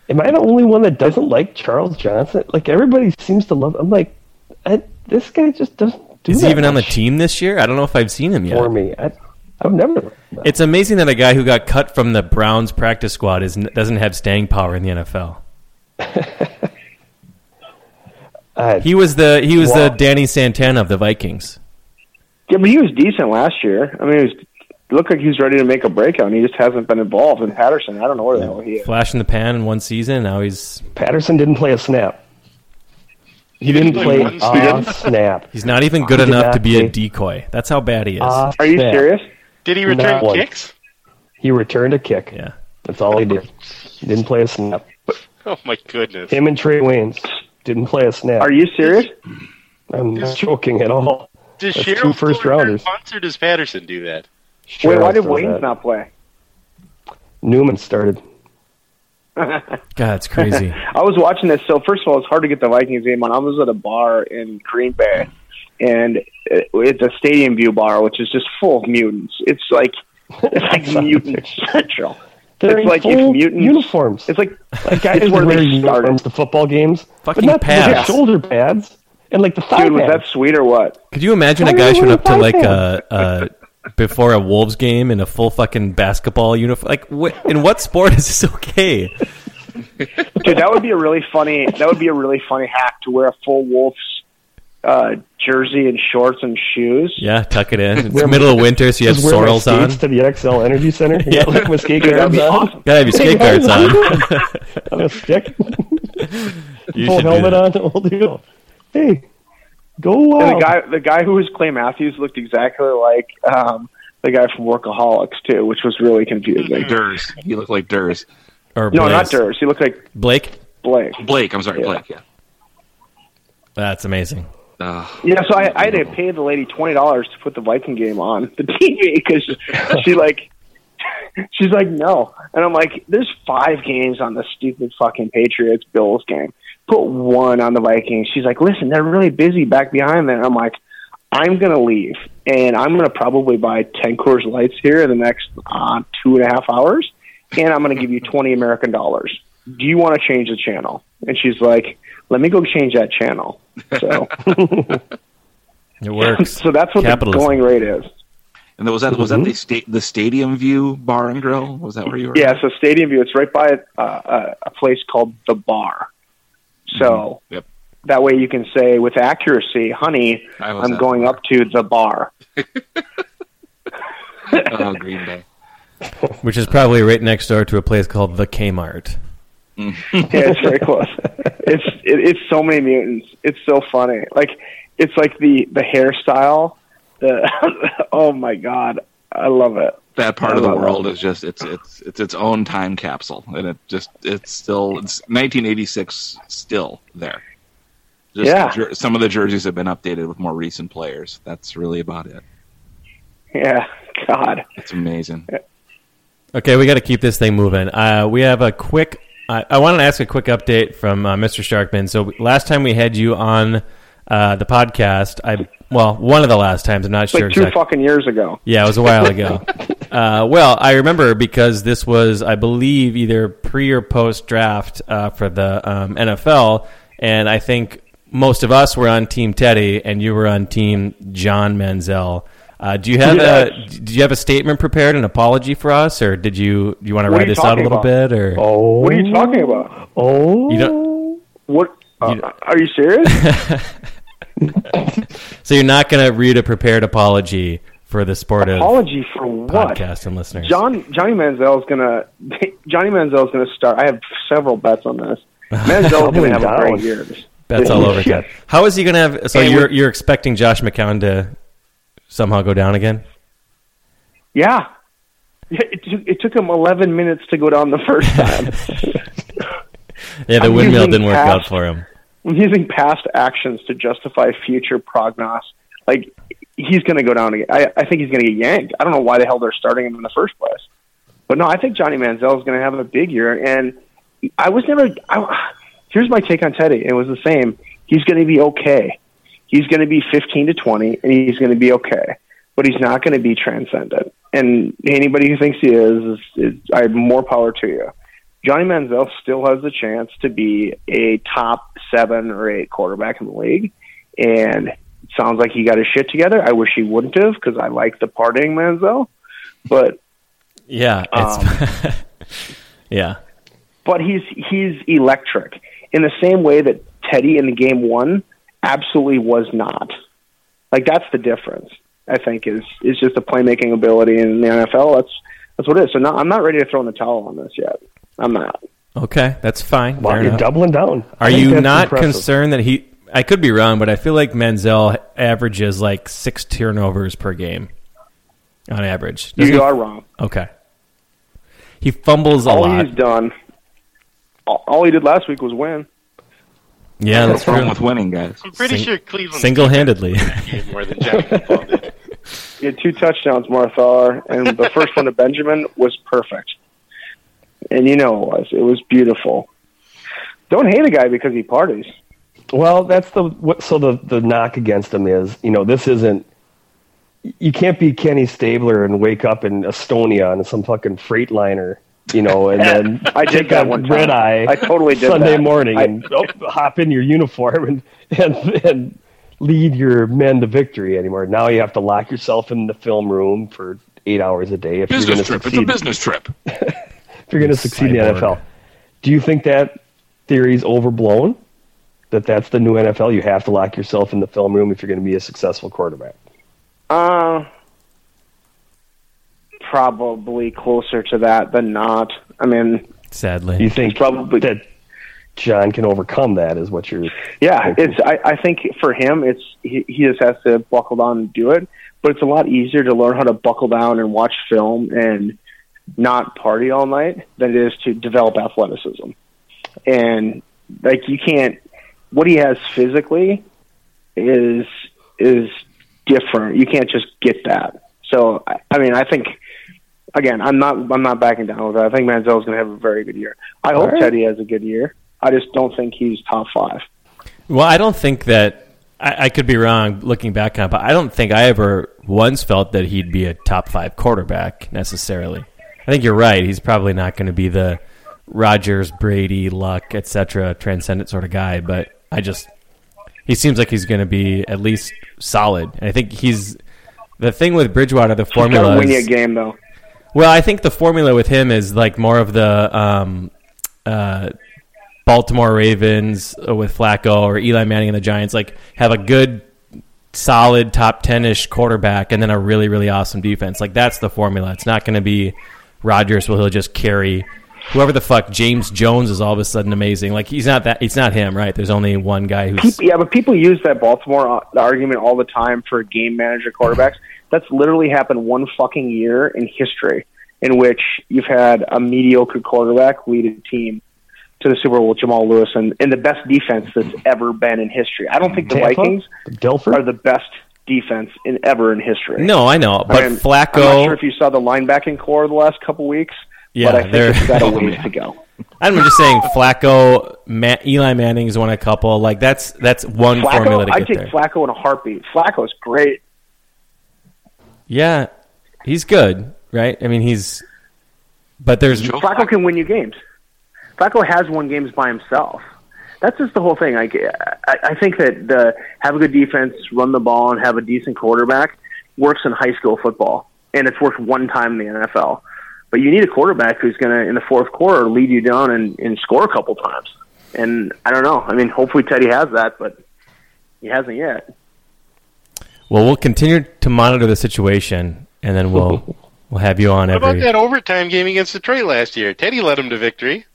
Am I the only one that doesn't like Charles Johnson? Like everybody seems to love. I'm like, I, this guy just doesn't do Is that he even on the team this year? I don't know if I've seen him yet. for me. I, I've never. It's amazing that a guy who got cut from the Browns practice squad is, doesn't have staying power in the NFL. I, He was the he was the Danny Santana of the Vikings. Yeah, but he was decent last year. I mean, he was, it looked like he was ready to make a breakout, and he just hasn't been involved. And Patterson, I don't know where the hell he is. Flash in the pan in one season. Now he's Patterson didn't play a snap. He didn't didn't play play a snap. he's not even good He enough to be a decoy. That's how bad he is. A Are you serious? Did he return Not one. kicks? He returned a kick. yeah. That's all he did. He didn't play a snap. Oh my goodness. Him and Trae Waynes didn't play a snap. Are you serious? I'm not joking at all. Does That's Cheryl two first still return rounders. punts, or does Patterson do that? Wait, why did does Waynes that. not play? Newman started. God, it's crazy. I was watching this. So first of all, it's hard to get the Vikings game on. I was at a bar in Green Bay, and uh, it's a stadium view bar, which is just full of mutants. It's like it's like mutant central. They're It's in like if full mutants- uniforms. It's like like guys it's where wear they started. uniforms to football games, but Fucking not with the pads. shoulder pads and like the thigh Dude, was that sweet or what? Could you imagine a guy are you showing up to wearing like a, a uh, uh, before a Wolves game in a full fucking basketball uniform? Like, what, in what sport is this okay? Dude, that would be a really funny. That would be a really funny hack to wear a full Wolves uh, jersey and shorts and shoes. Yeah, tuck it in. It's Wear- middle of winter, so you have Just wear my sorrels on. to the Xcel Energy Center. Yeah. yeah, like my skate Dude, guards be on. awesome. Gotta have your skate guards guys, on. on a stick. you Full helmet that. on. the whole deal. Hey, Go And the guy, the guy who was Clay Matthews looked exactly like um, the guy from Workaholics too, which was really confusing. Ders. You look like Ders. Or No, not Blaze. Ders. He looked like Blake. Blake. Blake. I'm sorry, Yeah. Blake. Yeah. That's amazing. Uh, Yeah, so I, I had to pay the lady twenty dollars to put the Viking game on the TV because she like, she's like, no, and I'm like, there's five games on the stupid fucking Patriots Bills game. Put one on the Vikings. She's like, listen, they're really busy back behind there. I'm like, I'm gonna leave, and I'm gonna probably buy ten Coors Lights here in the next uh, two and a half hours, and I'm gonna give you twenty American dollars. Do you want to change the channel? And she's like, let me go change that channel. So. It works. so that's what Capitalism. the going rate is. and was that was that the sta- the Stadium View Bar and Grill? Was that where you were? Yeah, so Stadium View. It's right by uh, a, a place called the Bar. So Yep. that way you can say with accuracy, "Honey, I was I'm going the up to the bar." Oh, Green Bay. Which is probably right next door to a place called the Kmart. yeah, it's very close. It's it, it's so many mutants. It's so funny. Like it's like the the hairstyle. The oh my god, I love it. That part I of the world it. is just it's it's it's its own time capsule, and it just it's still it's 1986 still there. Just Yeah. jer- some of the jerseys have been updated with more recent players. That's really about it. Yeah, God. It's amazing. Okay, we got to keep this thing moving. Uh, we have a quick. I I wanted to ask a quick update from uh, Mr. Sharkman. So last time we had you on uh, the podcast, I well, one of the last times. I'm not sure like two exactly. fucking years ago. Yeah, it was a while ago. uh, well, I remember because this was, I believe, either pre or post draft uh, for the um, NFL, and I think most of us were on Team Teddy, and you were on Team John Manziel. Uh, do you have a Do you have a statement prepared, an apology for us, or did you do you want to What are this out a little about? bit, or Oh. What are you talking about? Oh. you don't? What uh, You- are you serious? So you're not going to read a prepared apology for the sport of Apology for what? podcast and listeners. John Johnny Manziel is gonna Johnny Manziel is gonna start. I have several bets on this. Manziel is gonna have a Down. great year. Bets all over Yeah. again. How is he going to have? So And you're we- you're expecting Josh McCown to somehow go down again? Yeah, it, took- it took him 11 minutes to go down the first time. Yeah, the I'm windmill didn't work out for him. I'm using past actions to justify future prognos. Like he's going to go down again. I, I think he's going to get yanked. I don't know why the hell they're starting him in the first place. But no, I think Johnny Manziel is going to have a big year. And I was never. I, here's my take on Teddy. It was the same. He's going to be okay. He's going to be 15 to 20, and he's going to be okay. But he's not going to be transcendent. And anybody who thinks he is, is, is I have more power to you. Johnny Manziel still has the chance to be a top seven or eight quarterback in the league, and it sounds like he got his shit together. I wish he wouldn't have because I like the partying Manziel, but Yeah, it's um, yeah. but he's he's electric in the same way that Teddy in the game one absolutely was not. Like that's the difference. I think is is just the playmaking ability in the NFL. That's that's what it is. So not, I'm not ready to throw in the towel on this yet. I'm not. Okay, that's fine. Wow, Fair you're enough. doubling down. Are you not impressive. concerned that he? I could be wrong, but I feel like Manziel averages like six turnovers per game on average. Does You he- are wrong. Okay. He fumbles a all lot. he's done, all, all he did last week was win. Yeah, that's What's wrong true. with winning, guys? I'm pretty Sing- sure Cleveland Single-handedly. did more than Johnny Football did. He had two touchdowns, Marthar, and the first one to Benjamin was perfect. And you know it was. It was beautiful. Don't hate a guy because he parties. Well, that's the what. So the the knock against him is, you know, this isn't. You can't be Kenny Stabler and wake up in Estonia on some fucking freight liner, you know, and then I did take that a one time. red eye. I totally did Sunday that. morning I- and oh, hop in your uniform and, and and lead your men to victory anymore. Now you have to lock yourself in the film room for eight hours a day if you're going Business to trip. It's a succeed. business trip. If you're going to succeed in the NFL, do you think that theory's overblown? That that's the new NFL. You have to lock yourself in the film room if you're going to be a successful quarterback. Uh, probably closer to that than not. I mean, Sadly, you think probably- that John can overcome that. Is what you're. Yeah, hoping. it's. I, I think for him, it's he, he just has to buckle down and do it. But it's a lot easier to learn how to buckle down and watch film and not party all night than it is to develop athleticism. And like you can't. What he has physically is is different. You can't just get that. So I, I mean, I think again, I'm not I'm not backing down with that. I think Manziel's going to have a very good year. I hope right. Teddy has a good year. I just don't think he's top five. Well, I don't think that I, I could be wrong looking back on it, but I don't think I ever once felt that he'd be a top five quarterback necessarily. I think you're right. He's probably not going to be the Rodgers, Brady, Luck, etc. transcendent sort of guy, but I just he seems like he's going to be at least solid. And I think he's the thing with Bridgewater. The He's formula to win you a game though. Well, I think the formula with him is like more of the um, uh, Baltimore Ravens with Flacco or Eli Manning and the Giants. Like have a good, solid top ten ish quarterback and then a really really awesome defense. Like that's the formula. It's not going to be Rodgers. Will he'll just carry whoever the fuck James Jones is all of a sudden amazing. Like he's not that. It's not him, right? There's only one guy who's. Yeah, but people use that Baltimore uh, argument all the time for game manager quarterbacks. That's literally happened one fucking year in history in which you've had a mediocre quarterback lead a team to the Super Bowl with Jamal Lewis and, and the best defense that's ever been in history. I don't think the Tampa? Vikings Dilfer? are the best defense in ever in history. No, I know, but I mean, Flacco. I'm not sure if you saw the linebacking corps the last couple weeks, Yeah, but I think it's got a ways to go. I'm just saying, Flacco, Ma- Eli Manning's won a couple. Like that's that's one formula Flacco, to I take there. Flacco in a heartbeat. Flacco's great. Yeah, he's good, right? I mean, he's. But there's Joe Flacco can win you games. Flacco has won games by himself. That's just the whole thing. Like, I, I think that the have a good defense, run the ball, and have a decent quarterback works in high school football, and it's worked one time in the NFL. But you need a quarterback who's going to, in the fourth quarter, lead you down and, and score a couple times. And I don't know. I mean, hopefully Teddy has that, but he hasn't yet. Well, we'll continue to monitor the situation, and then we'll we'll have you on What about that overtime game against Detroit last year? Teddy led him to victory.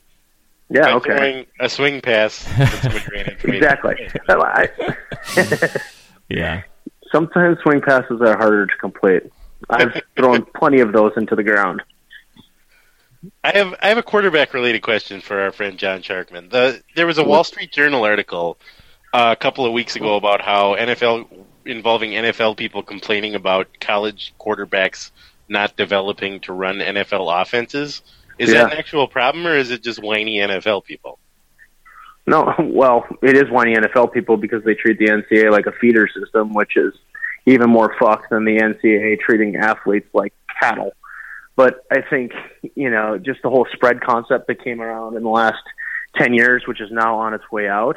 Yeah, by okay. a swing pass. that Swing ran into me. Exactly. Yeah, sometimes swing passes are harder to complete. I've thrown plenty of those into the ground. I have I have a quarterback related question for our friend John Sharkman. The there was a Wall Street Journal article uh, a couple of weeks ago about how NFL involving NFL people complaining about college quarterbacks not developing to run NFL offenses. Is Yeah. that an actual problem or is it just whiny NFL people? No, well, it is whiny NFL people because they treat the NCAA like a feeder system, which is even more fucked than the NCAA treating athletes like cattle. But I think, you know, just the whole spread concept that came around in the last 10 years, which is now on its way out.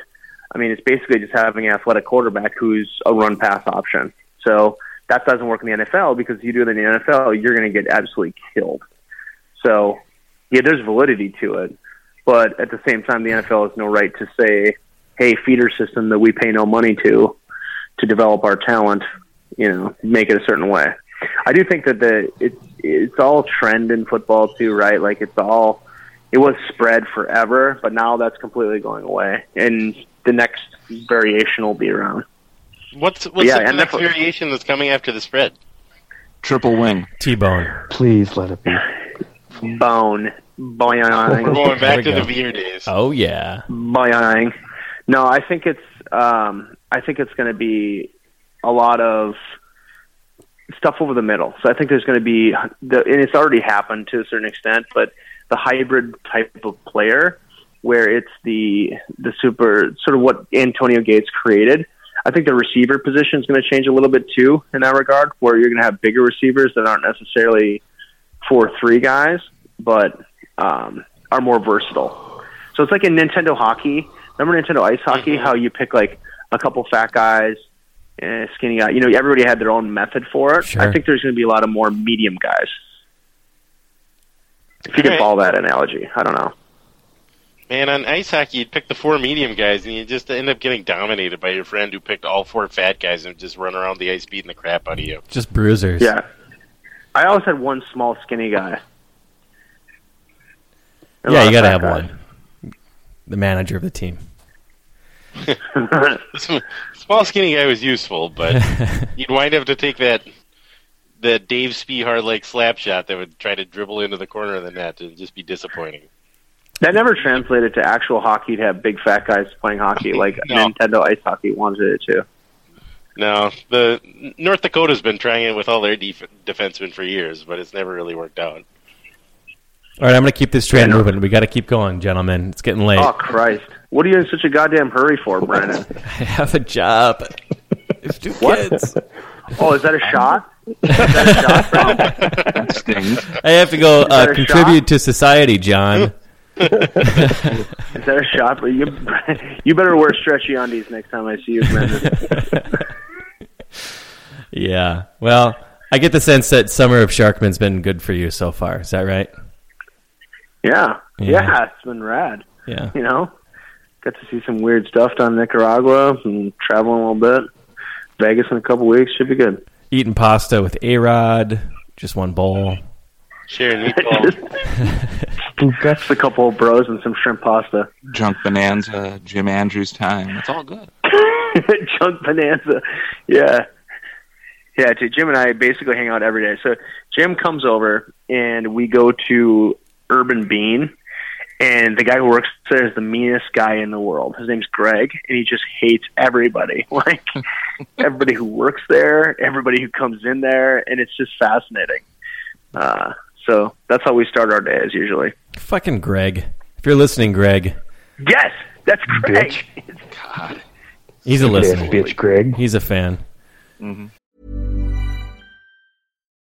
I mean, it's basically just having an athletic quarterback who's a run pass option. So that doesn't work in the NFL because if you do it in the NFL, you're going to get absolutely killed. So, yeah, there's validity to it. But at the same time, the NFL has no right to say, hey, feeder system that we pay no money to, to develop our talent, you know, make it a certain way. I do think that the it's it's all trend in football too, right? Like it's all it was spread forever, but now that's completely going away, and the next variation will be around. What's what's Yeah, the and next that's- variation that's coming after the spread? Triple wing. T-bone. Please let it be. Bone, We're boing, going back to we the go. beer days. Oh yeah, boing. No, I think it's um, I think it's going to be a lot of stuff over the middle. So I think there's going to be the, and it's already happened to a certain extent, but the hybrid type of player where it's the the super sort of what Antonio Gates created. I think the receiver position is going to change a little bit too in that regard, where you're going to have bigger receivers that aren't necessarily four three guys, but um, are more versatile. So it's like in Nintendo hockey. Remember Nintendo ice hockey? How you pick like a couple fat guys, and a skinny guy. You know, everybody had their own method for it. Sure. I think there's going to be a lot of more medium guys. If you can follow that analogy, I don't know. Man, on ice hockey, you'd pick the four medium guys, and you just end up getting dominated by your friend who picked all four fat guys and just run around the ice beating the crap out of you. just bruisers. Yeah, I always had one small skinny guy. And a yeah, you gotta have guys. one. the manager of the team. Small skinny guy was useful, but you'd wind up to take that that Dave Spehar like slap shot that would try to dribble into the corner of the net and just be disappointing. That never translated to actual hockey to have big fat guys playing hockey like No. Nintendo Ice Hockey wanted it to. No, the North Dakota's been trying it with all their def- defensemen for years, but it's never really worked out. All right, I'm going to keep this train moving. We got to keep going, gentlemen. It's getting late. Oh Christ! What are you in such a goddamn hurry for, Brandon? I have a job. I have two kids. Oh, is that a shot? Is that a shot, That stings. I have to go uh, contribute shot? to society, John. Is that a shot? But you, you better wear stretchy undies next time I see you, yeah. Well, I get the sense that summer of Sharkman's been good for you so far. Is that right? Yeah. Yeah. yeah, it's been rad. Yeah. You know, got to see some weird stuff down in Nicaragua and traveling a little bit. Vegas in a couple weeks should be good. Eating pasta with A Rod, just one bowl. Sharing meatballs. Just a couple of bros and some shrimp pasta. Junk Bonanza, Jim Andrews time. It's all good. Junk Bonanza. Yeah. Yeah, dude, Jim and I basically hang out every day. So Jim comes over and we go to Urban Bean and the guy who works there is the meanest guy in the world. His name's Greg and he just hates everybody. Like everybody who works there, everybody who comes in there, and it's just fascinating. Uh so that's how we start our days usually. Fucking Greg. If you're listening, Greg, Yes, that's Greg. God. he's a Yes, listener. bitch, Greg. He's a fan. Mm-hmm.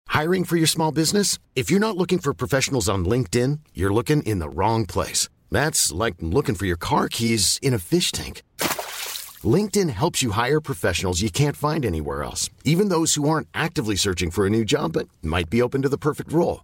Hiring for your small business? If you're not looking for professionals on LinkedIn, you're looking in the wrong place. That's like looking for your car keys in a fish tank. LinkedIn helps you hire professionals you can't find anywhere else, even those who aren't actively searching for a new job but might be open to the perfect role.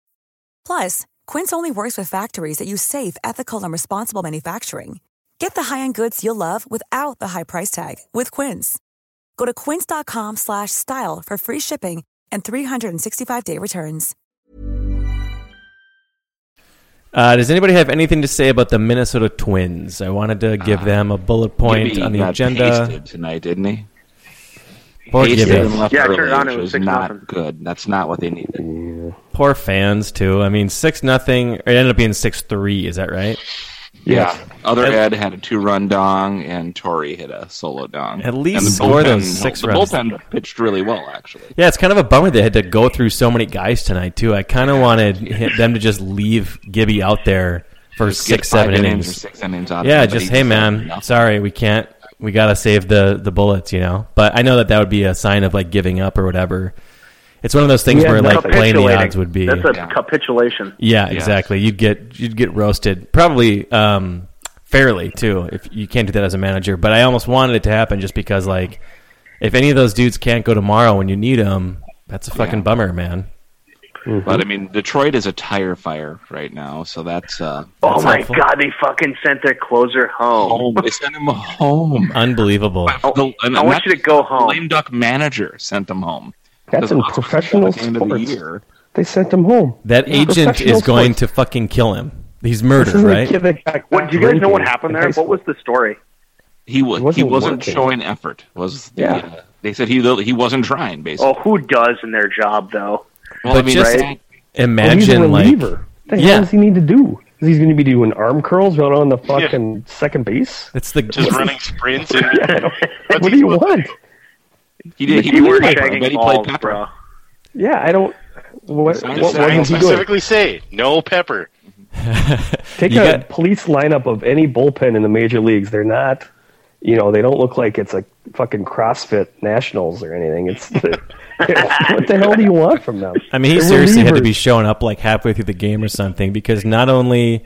Plus, Quince only works with factories that use safe, ethical, and responsible manufacturing. Get the high-end goods you'll love without the high price tag with Quince. Go to quince.com slash style for free shipping and 365-day returns. Uh, does anybody have anything to say about the Minnesota Twins? I wanted to give them a bullet point Gibby on the got agenda. tonight, didn't he? Poor Pasted Gibby. and left Yeah, I early, turned on, which it was was not nothing. good. That's not what they needed. Poor fans too. I mean, six nothing. It ended up being six three. Is that right? Yeah. Other At- Ed had a two-run dong, and Torii hit a solo dong. At least and the score bullpen- those six the runs. bullpen pitched really well, actually. Yeah, it's kind of a bummer they had to go through so many guys tonight too. I kind of wanted them to just leave Gibby out there for Just get six, seven five innings. or six innings out. Yeah, him, just hey man, nothing. sorry, we can't. We gotta save the the bullets, you know. But I know that that would be a sign of like giving up or whatever. It's one of those things Yeah, where like that's playing the odds would be. That's a Yeah. capitulation. Yeah, Yes. exactly. You'd get you'd get roasted probably um, fairly too if you can't do that as a manager. But I almost wanted it to happen just because like if any of those dudes can't go tomorrow when you need them, that's a fucking Yeah. bummer, man. But I mean, Detroit is a tire fire right now, so that's uh, Oh my helpful. god, they fucking sent their closer home. home. They sent him home. Unbelievable. The- and I want you to go the home. Lame duck manager sent him home. That's in professional at the end of the sports. year. They sent him home. That agent is going sports. to fucking kill him. He's murdered, right? kid that got What do you guys know what happened there? What was the story? He was He he wasn't wasn't showing effort. Was the, Yeah. uh, they said he he wasn't trying basically. Oh, who does in their job though? Well, but I mean, just- right? Well, he's a Imagine like reliever. What the Yeah. hell does he need to do? Is he going to be doing arm curls right on the fucking second base? it's the Just running sprints and what do you want? he did. He You were played shagging he balls, played pepper. bro. Yeah, I don't. What, Sign- what sign wasn't he doing? specifically say no pepper. Take You a got- police lineup of any bullpen in the major leagues. They're not, you know, they don't look like it's a fucking CrossFit Nationals or anything. It's the, what the hell do you want from them? I mean, he They're seriously had to be showing up like halfway through the game or something because not only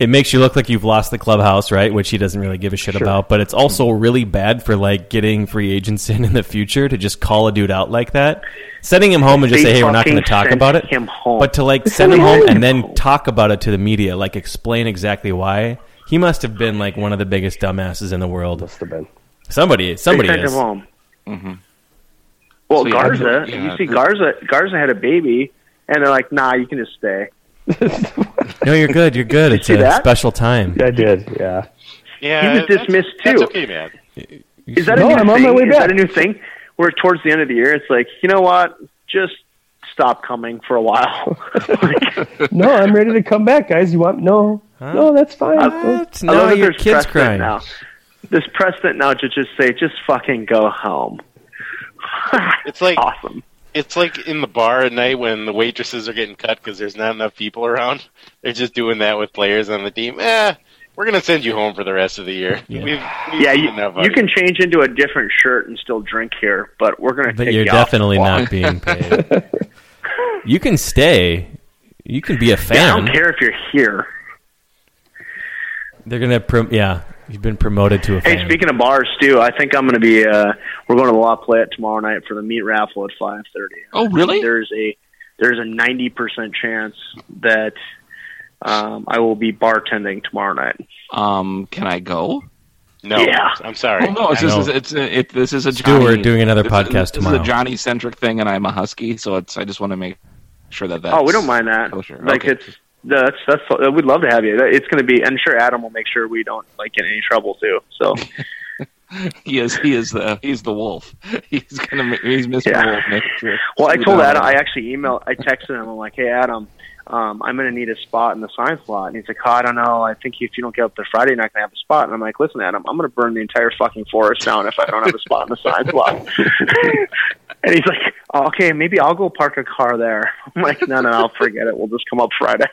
it makes you look like you've lost the clubhouse, right? Which he doesn't really give a shit about. But it's also really bad for like getting free agents in in the future to just call a dude out like that, sending him home and just They say, "Hey, we're not going to talk about it." him home. But to like They send him home and then talk about it to the media, like explain exactly why. He must have been like one of the biggest dumbasses in the world. Must have been. Somebody, somebody they sent is. him home. Mm-hmm. Well, So, yeah, Garza, yeah, you see, Garza, Garza had a baby, and they're like, "Nah, you can just stay." No, you're good. You're good. It's see a that? special time. I did. Yeah. Yeah, He was that's- dismissed, That's too. okay, man. Is that No, a new I'm thing? on my way Is that back. a new thing? Where towards the end of the year, it's like, you know what? Just stop coming for a while. Like, No, I'm ready to come back, guys. You want? No, no, that's fine. What? I No, love your there's kid's precedent crying. now. This precedent now to just say, just fucking go home. It's like awesome. it's like in the bar at night when the waitresses are getting cut because there's not enough people around. They're just doing that with players on the team. Eh, we're gonna send you home for the rest of the year. Yeah. We've, we've Yeah, you, enough you can change into a different shirt and still drink here, but we're gonna But you're you definitely the not being paid. you can stay. You can be a Yeah, I don't care if you're here. They're gonna, prom- yeah. You've been promoted to a fan. Hey, speaking of bars too, I think I'm going to be. Uh, we're going to the La Playette tomorrow night for the meat raffle at 5:30. Oh, really? There's a there's a 90 percent chance that um, I will be bartending tomorrow night. Um, can I go? No, Yeah. I'm sorry. Oh no, it's I just know. it's a, it, this is a Stu, we're Johnny, doing another this podcast is, This tomorrow. is a Johnny centric thing, and I'm a husky, so it's I just want to make sure that that. oh, we don't mind that. kosher. Like Okay. it's that's that's we'd love to have you. It's going to be. I'm sure Adam will make sure we don't like get in any trouble too. So he is he is the he's the wolf. He's gonna he's Mr. Yeah. Wolf making sure. Well, I told Adam. I actually emailed. I texted him. I'm like, "Hey, Adam, um, I'm going to need a spot in the science lot." And he's like, oh, "I don't know. I think if you don't get up there Friday, you're not going to have a spot." And I'm like, "Listen, Adam, I'm going to burn the entire fucking forest down if I don't have a spot in the science lot." and he's like, oh, "Okay, maybe I'll go park a car there." I'm like, "No, no, I'll forget it. We'll just come up Friday."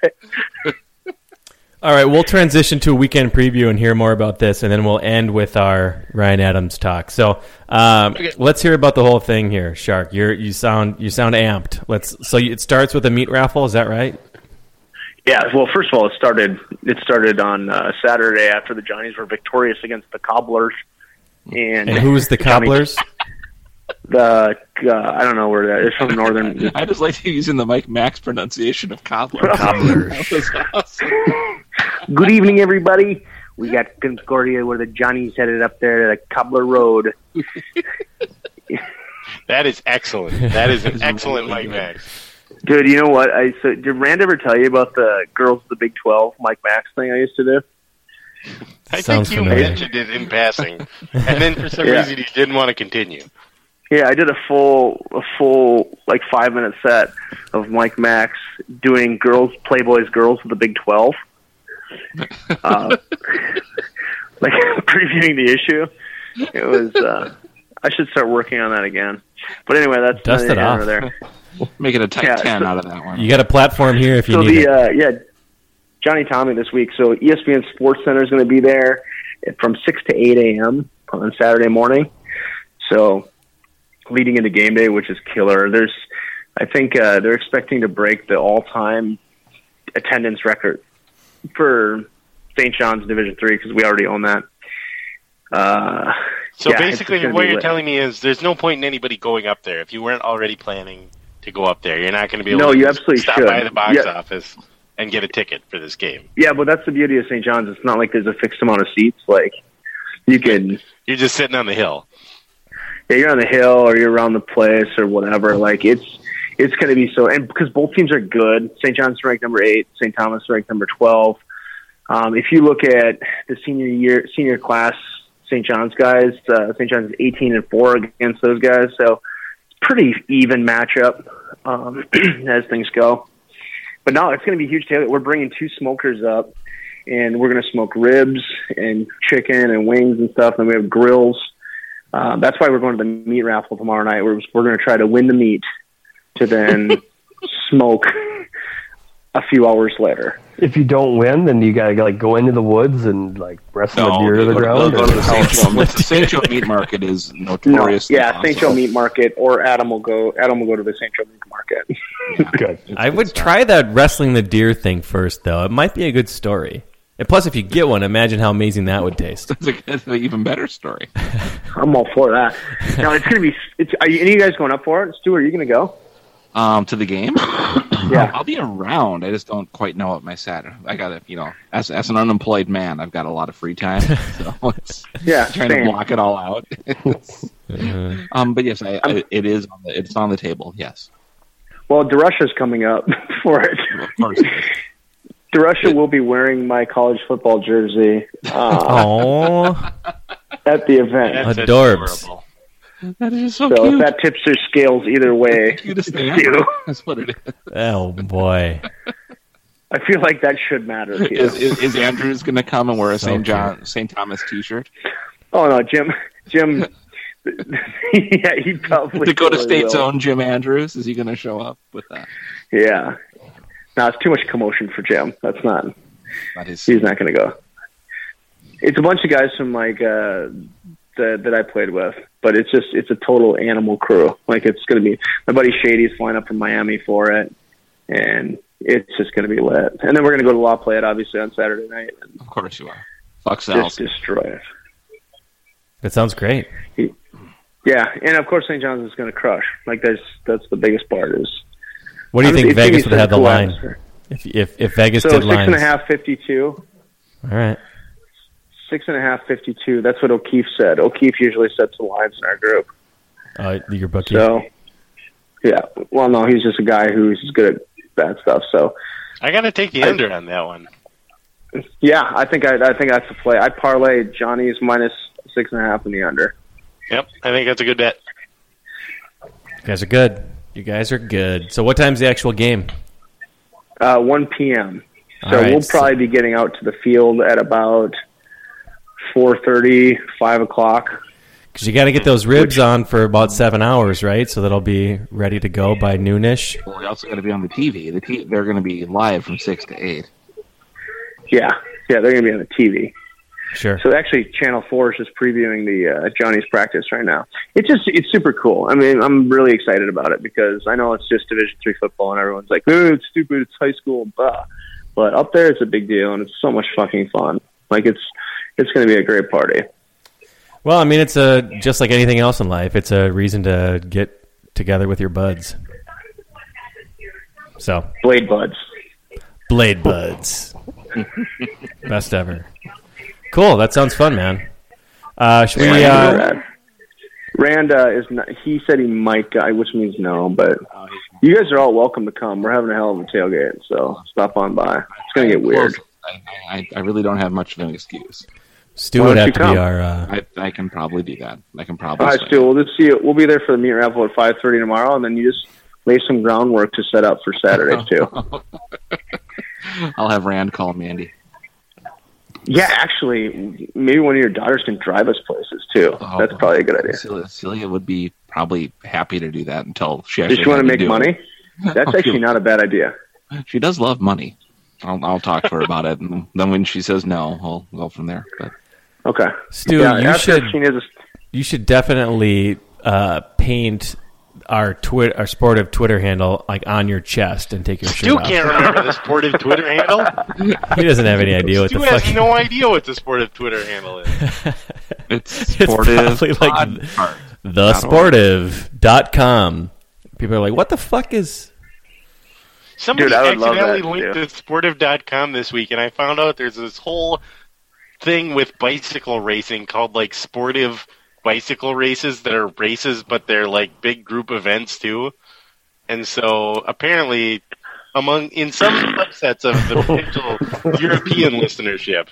All right, we'll transition to a weekend preview and hear more about this, and then we'll end with our Ryan Adams talk. So, um, let's hear about the whole thing here, Shark. You're you sound you sound amped. Let's. So it starts with a meat raffle. Is that right? Yeah, well, first of all, it started. It started on uh, Saturday after the Johnnies were victorious against the Cobblers, and, And who's the Johnny- cobblers? The uh, I don't know where that is from northern. I just like using the Mike Max pronunciation of cobbler. Cobblers. That was awesome. Good evening, everybody. We got Concordia where the Johnnies headed up there to the Cobbler Road. That is excellent. That is an excellent Mike Max. Dude, you know what? I so did Rand ever tell you about the girls of the Big Twelve Mike Max thing I used to do? I Sounds think you familiar. mentioned it in passing, and then for some Yeah. reason you didn't want to continue. Yeah, I did a full a full like five minute set of Mike Max doing girls Playboy's girls of the Big Twelve. Uh, like previewing the issue. It was uh I should start working on that again. But anyway, that's Dust neither it here off. there. Make it a tight Yeah, ten so- out of that one. You got a platform here if you so need the it. uh, yeah, Johnnie Tommie this week. So ESPN Sports Center is going to be there from six to eight a.m. on Saturday morning. So leading into game day, which is killer. There's, I think uh, they're expecting to break the all-time attendance record for St. John's Division Three because we already own that. Uh, So yeah, basically, what you're lit. telling me is there's no point in anybody going up there if you weren't already planning to go up there. You're not going to be able No, to you absolutely stop should. by the box Yeah. office and get a ticket for this game. Yeah, but that's the beauty of St. John's. It's not like there's a fixed amount of seats. Like you can You're just sitting on the hill. yeah, you're on the hill or you're around the place or whatever. Like it's it's going to be so, and because both teams are good. St. John's ranked number eight, St. Thomas ranked number twelve. Um, if you look at the senior year, senior class, St. John's guys, uh, St. John's is eighteen and four against those guys, so it's pretty even matchup um, as things go. But no, it's going to be a huge tailgate. We're bringing two smokers up, and we're going to smoke ribs and chicken and wings and stuff. And we have grills. Uh, that's why we're going to the meat raffle tomorrow night. We're we're going to try to win the meat to then smoke a few hours later. If you don't win, then you gotta like go into the woods and like wrestle a deer to the ground. they'll go to the St. Joe. the St. Joe meat market is No, notorious. yeah, St. Joe Meat Market, or Adam will go. Adam will go to the St. Joe Meat Market. Good. I would try that wrestling the deer thing first, though. It might be a good story. And plus, if you get one, imagine how amazing that would taste. That's, a, that's an even better story. I'm all for that. Now it's gonna be. It's, are you, any of you guys going up for it? Stu, are you gonna go? Um, to the game. Yeah. I'll be around. I just don't quite know what my Saturday. I got to, you know, as as an unemployed man, I've got a lot of free time, so it's Yeah, trying same. to block it all out. um, but yes, I, I, it is on the it's on the table. Yes, Well, DeRusha's coming up for it. of course. It is. DeRusha will be wearing my college football jersey uh, Oh, at the event. That's Adorbs. adorable. That is so, So if that tips their scales either way, Cutest thing ever. That's what it is. oh boy. I feel like that should matter to you. Is, is, is Andrews going to come and wear a So St. John St. Thomas T-shirt? Oh no, Jim, Jim. yeah, he probably Dakota really State's will. own Jim Andrews is he going to show up with that? Yeah. No, it's too much commotion for Jim. That's not. That is He's not going to go. It's a bunch of guys from like uh that that I played with, but it's just it's a total animal crew. Like it's going to be my buddy Shady's flying up from Miami for it, and it's just going to be lit. And then we're going to go to La Playette obviously on Saturday night and of course you are. Fuck just Sal's. destroy it. That sounds great. Yeah, and of course St. John's is going to crush. Like that's that's the biggest part is. What do you think It's gonna be Vegas would have the line? If if if Vegas So did six lines, and a half, fifty-two. all right. Six and a half, fifty-two. That's what O'Keefe said. O'Keefe usually sets the lines in our group. Uh, your bookie. So, yeah. Well, no, he's just a guy who's good at that stuff. So, I got to take the under on that one. yeah, I think I, I think that's the play. I parlay Johnny's minus six and a half in the under. Yep, I think that's a good bet. you guys are good. You guys are good. So what time's the actual game? Uh, 1 p.m. So All right, we'll so- probably be getting out to the field at about 4.30, 5 o'clock. Because you got to get those ribs on for about seven hours, right? So that'll be ready to go by noonish. Well, we also got to be on the TV. The t- they're going to be live from six to eight. Yeah, yeah, they're going to be on the TV. Sure. So actually, Channel Four is just previewing the uh, Johnny's practice right now. It's just it's super cool. I mean, I'm really excited about it because I know it's just Division three football, and everyone's like, "Oh, it's stupid. It's high school." Blah. But up there, it's a big deal, and it's so much fucking fun. Like it's it's going to be a great party. Well, I mean, it's a just like anything else in life. It's a reason to get together with your buds. So, Blade buds. Blade Buds, best ever. Cool. That sounds fun, man. Uh, should we? Uh, Rand, Rand uh, is not. He said he might go, which means no. But you guys are all welcome to come. We're having a hell of a tailgate, so stop on by. It's going to get weird. Close. I, I, I really don't have much of an excuse. Stu Why would have you to be our. Uh, I, I can probably do that. I can probably. All right, swing Stu. it. We'll just see you. We'll be there for the meat raffle at five thirty tomorrow, and then you just lay some groundwork to set up for Saturday too. I'll have Rand call Mandy. yeah, actually, maybe one of your daughters can drive us places too. Oh, That's probably a good idea. Celia, Celia would be probably happy to do that until she Does she want to had make do it. money? That's actually not a bad idea. She does love money. I'll, I'll talk to her about it, and then when she says no, I'll go from there. But Okay. Stu, yeah, you should she needs a, you should definitely uh, paint our twit our sportive Twitter handle like on your chest and take your shirt Stu off. can't remember the sportive Twitter handle. He doesn't have any idea what Stu the has fuck. no idea what the sportive Twitter handle is. it's It's sportive. probably like pod part. thesportive.com. People are like, "What the fuck is?" Somebody Dude, I would love accidentally that, linked too. to sportive.com this week, and I found out there's this whole thing with bicycle racing called like sportive bicycle races that are races, but they're like big group events too. And so apparently, among in some subsets of the potential European listenership,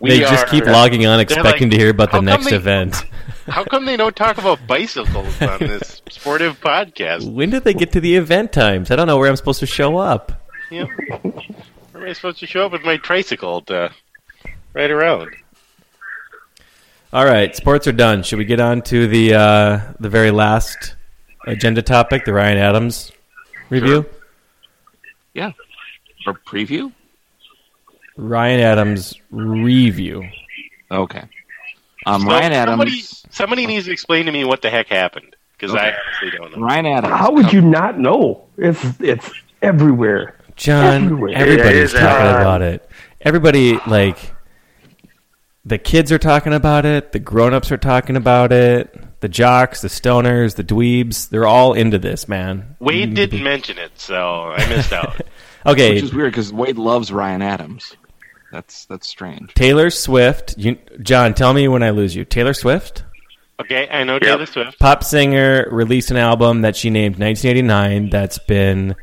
we They just are- keep logging on, expecting like, to hear about the next they- event. How come they don't talk about bicycles on this sportive podcast? When did they get to the event times? I don't know where I'm supposed to show up. Yep. Where am I supposed to show up with my tricycle to ride around? All right, sports are done. Should we get on to the uh, the very last agenda topic, the Ryan Adams review? Yeah. For preview? Ryan Adams review. Okay. Um, So Ryan Adams. Somebody, somebody needs to explain to me what the heck happened because I honestly don't know. Ryan Adams. How would you not know? It's it's everywhere. John, Everywhere. everybody's Yeah, it is, talking uh, about it. everybody like the kids are talking about it, the grown-ups are talking about it, the jocks, the stoners, the dweebs, they're all into this, man. Wade didn't mention it, so I missed out. Okay, Which is weird because Wade loves Ryan Adams. That's that's strange. Taylor Swift, you, John, tell me when I lose you. Taylor Swift, okay, I know Taylor Swift. pop singer, released an album that she named 1989 that's been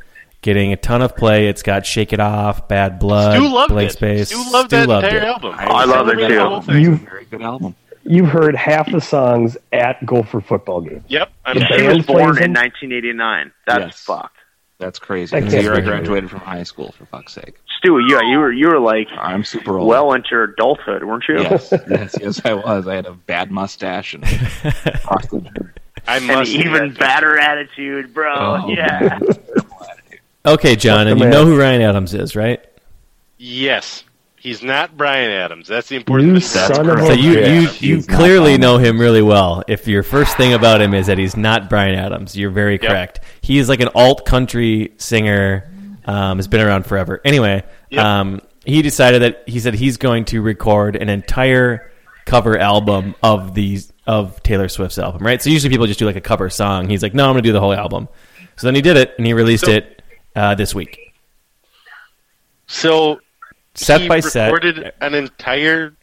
getting a ton of play. It's got Shake It Off, Bad Blood, Stu loved Blank it. Space. Stu loved Stu that loved entire it. album. I love it, too. the whole thing. You Very good album. you've heard half the songs at Gopher football games. Yep, I'm The sure. He was born in 1989. That's Yes. fucked. That's crazy. That the year I graduated from high school, for fuck's sake. Stu, yeah, you were you were like I'm super old. well into your adulthood, weren't you? yes, yes, yes, I was. I had a bad mustache and frosted hair. I And must even admit, badder attitude, bro. Oh, yeah. Okay, John, and you man. know who Ryan Adams is, right? Yes, he's not Brian Adams. That's the important You thing. son of a So you you, you clearly know him really well. If your first thing about him is that he's not Brian Adams, you're very correct. He is like an alt country singer. Um, has been around forever. Anyway, Yep. um, he decided that he said he's going to record an entire cover album of these of Taylor Swift's album. Right. So usually people just do like a cover song. He's like, no, I'm going to do the whole album. So then he did it, and he released So- it uh, this week, So set he by set. recorded an entire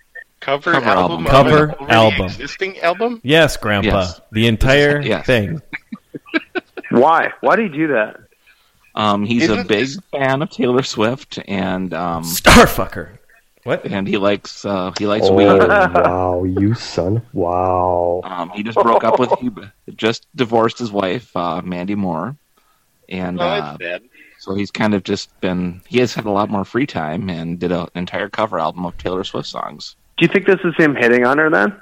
cover, Cover album, album. Cover an album. existing album. Yes, Grandpa. Yes. The entire Yes. thing. Why? Why do you do that? Um, he's a Isn't big this- fan of Taylor Swift, and um, Starfucker. What? and he likes uh, he likes Oh weed. wow, you son! Wow. Um, he just broke up with he just divorced his wife, uh, Mandy Moore, and Oh, uh, bad. So he's kind of just been he has had a lot more free time and did an entire cover album of Taylor Swift songs. Do you think this is him hitting on her then?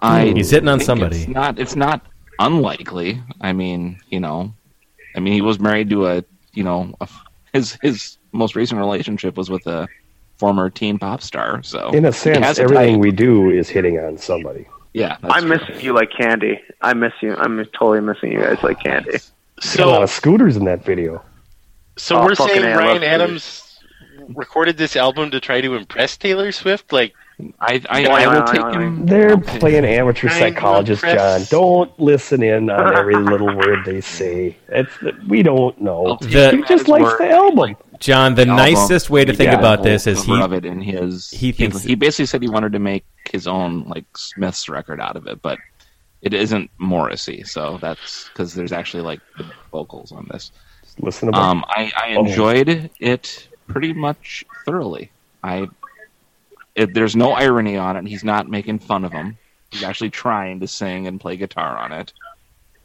I He's hitting on somebody. It's not it's not unlikely. I mean, you know, I mean he was married to a you know a, his his most recent relationship was with a former teen pop star. So In a sense, has everything type. we do is hitting on somebody. yeah, I'm true. missing you like candy. I miss you. I'm totally missing you guys like candy. So a lot of scooters in that video. So Oh, we're saying A, I love Ryan Scooters. Adams recorded this album to try to impress Taylor Swift. Like, I I, Boing, I will boing, take boing. him. They're playing amateur Trying to psychologists, John. Don't listen in on every little word they say. It's we don't know. The- He just likes word. the album. John, the album. nicest way to think got about this is he of it in his. he He, thinks- he basically said he wanted to make his own like Smith's record out of it, but it isn't Morrissey, so that's because there's actually like the vocals on this. Listen to Um, I, I Oh. enjoyed it pretty much thoroughly. I it, there's no irony on it. He's not making fun of him. He's actually trying to sing and play guitar on it,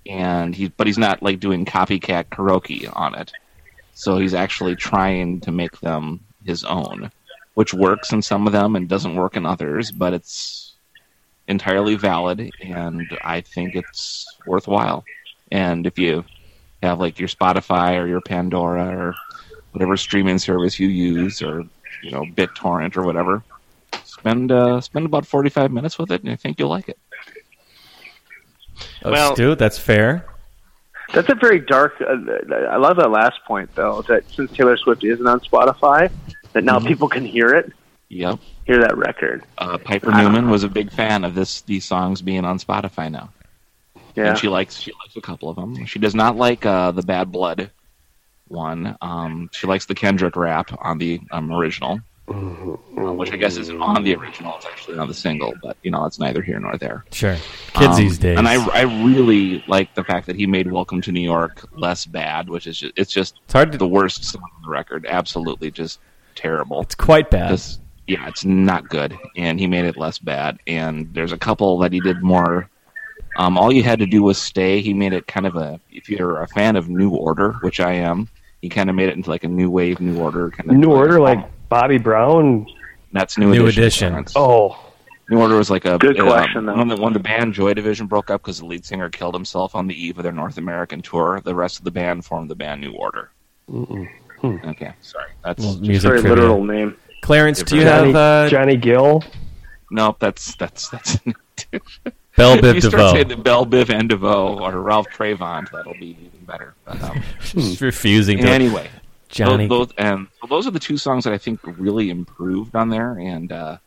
and he but he's not like doing copycat karaoke on it. So he's actually trying to make them his own, which works in some of them and doesn't work in others. But it's entirely valid, and I think it's worthwhile. And if you have like your Spotify or your Pandora or whatever streaming service you use, or you know BitTorrent or whatever, spend uh, spend about forty five minutes with it, and I think you'll like it. Oh, Well- Stu, that's fair. That's a very dark. Uh, I love that last point though. That since Taylor Swift isn't on Spotify, that now people can hear it, Yep. hear that record. Uh, Piper Newman was a big fan of this these songs being on Spotify now, Yeah. and she likes she likes a couple of them. She does not like uh, the Bad Blood one. Um, she likes the Kendrick rap on the um, original, uh, which I guess isn't on the original. It's actually on the single, but you know it's neither here nor there. Sure. Kids Um, these days. And I, I really like the fact that he made "Welcome to New York" less bad, which is just, it's just it's hard to. the worst song on the record. Absolutely, just terrible. It's quite bad. Just- yeah, it's not good, and he made it less bad. And there's a couple that he did more. Um, all you had to do was stay. He made it kind of a. If you're a fan of New Order, which I am, he kind of made it into like a new wave, New Order kind of New Order, like Bobby Brown. that's New, New Edition. Edition. Oh, New Order was like a Good uh, question, though. when, the, when the band Joy Division broke up because the lead singer killed himself on the eve of their North American tour. The rest of the band formed the band New Order. Okay, sorry. That's Well, music Very trivia. literal name. Clarence, do you Johnny, have uh, Johnny Gill. nope. That's that's that's. Bell if Biv you start DeVoe? saying the Bell Biv and DeVoe or Ralph Tresvant, that'll be even better. But, um, Just refusing to. anyway, Johnny. Those, those- and so those are the two songs that I think really improved on there. And uh,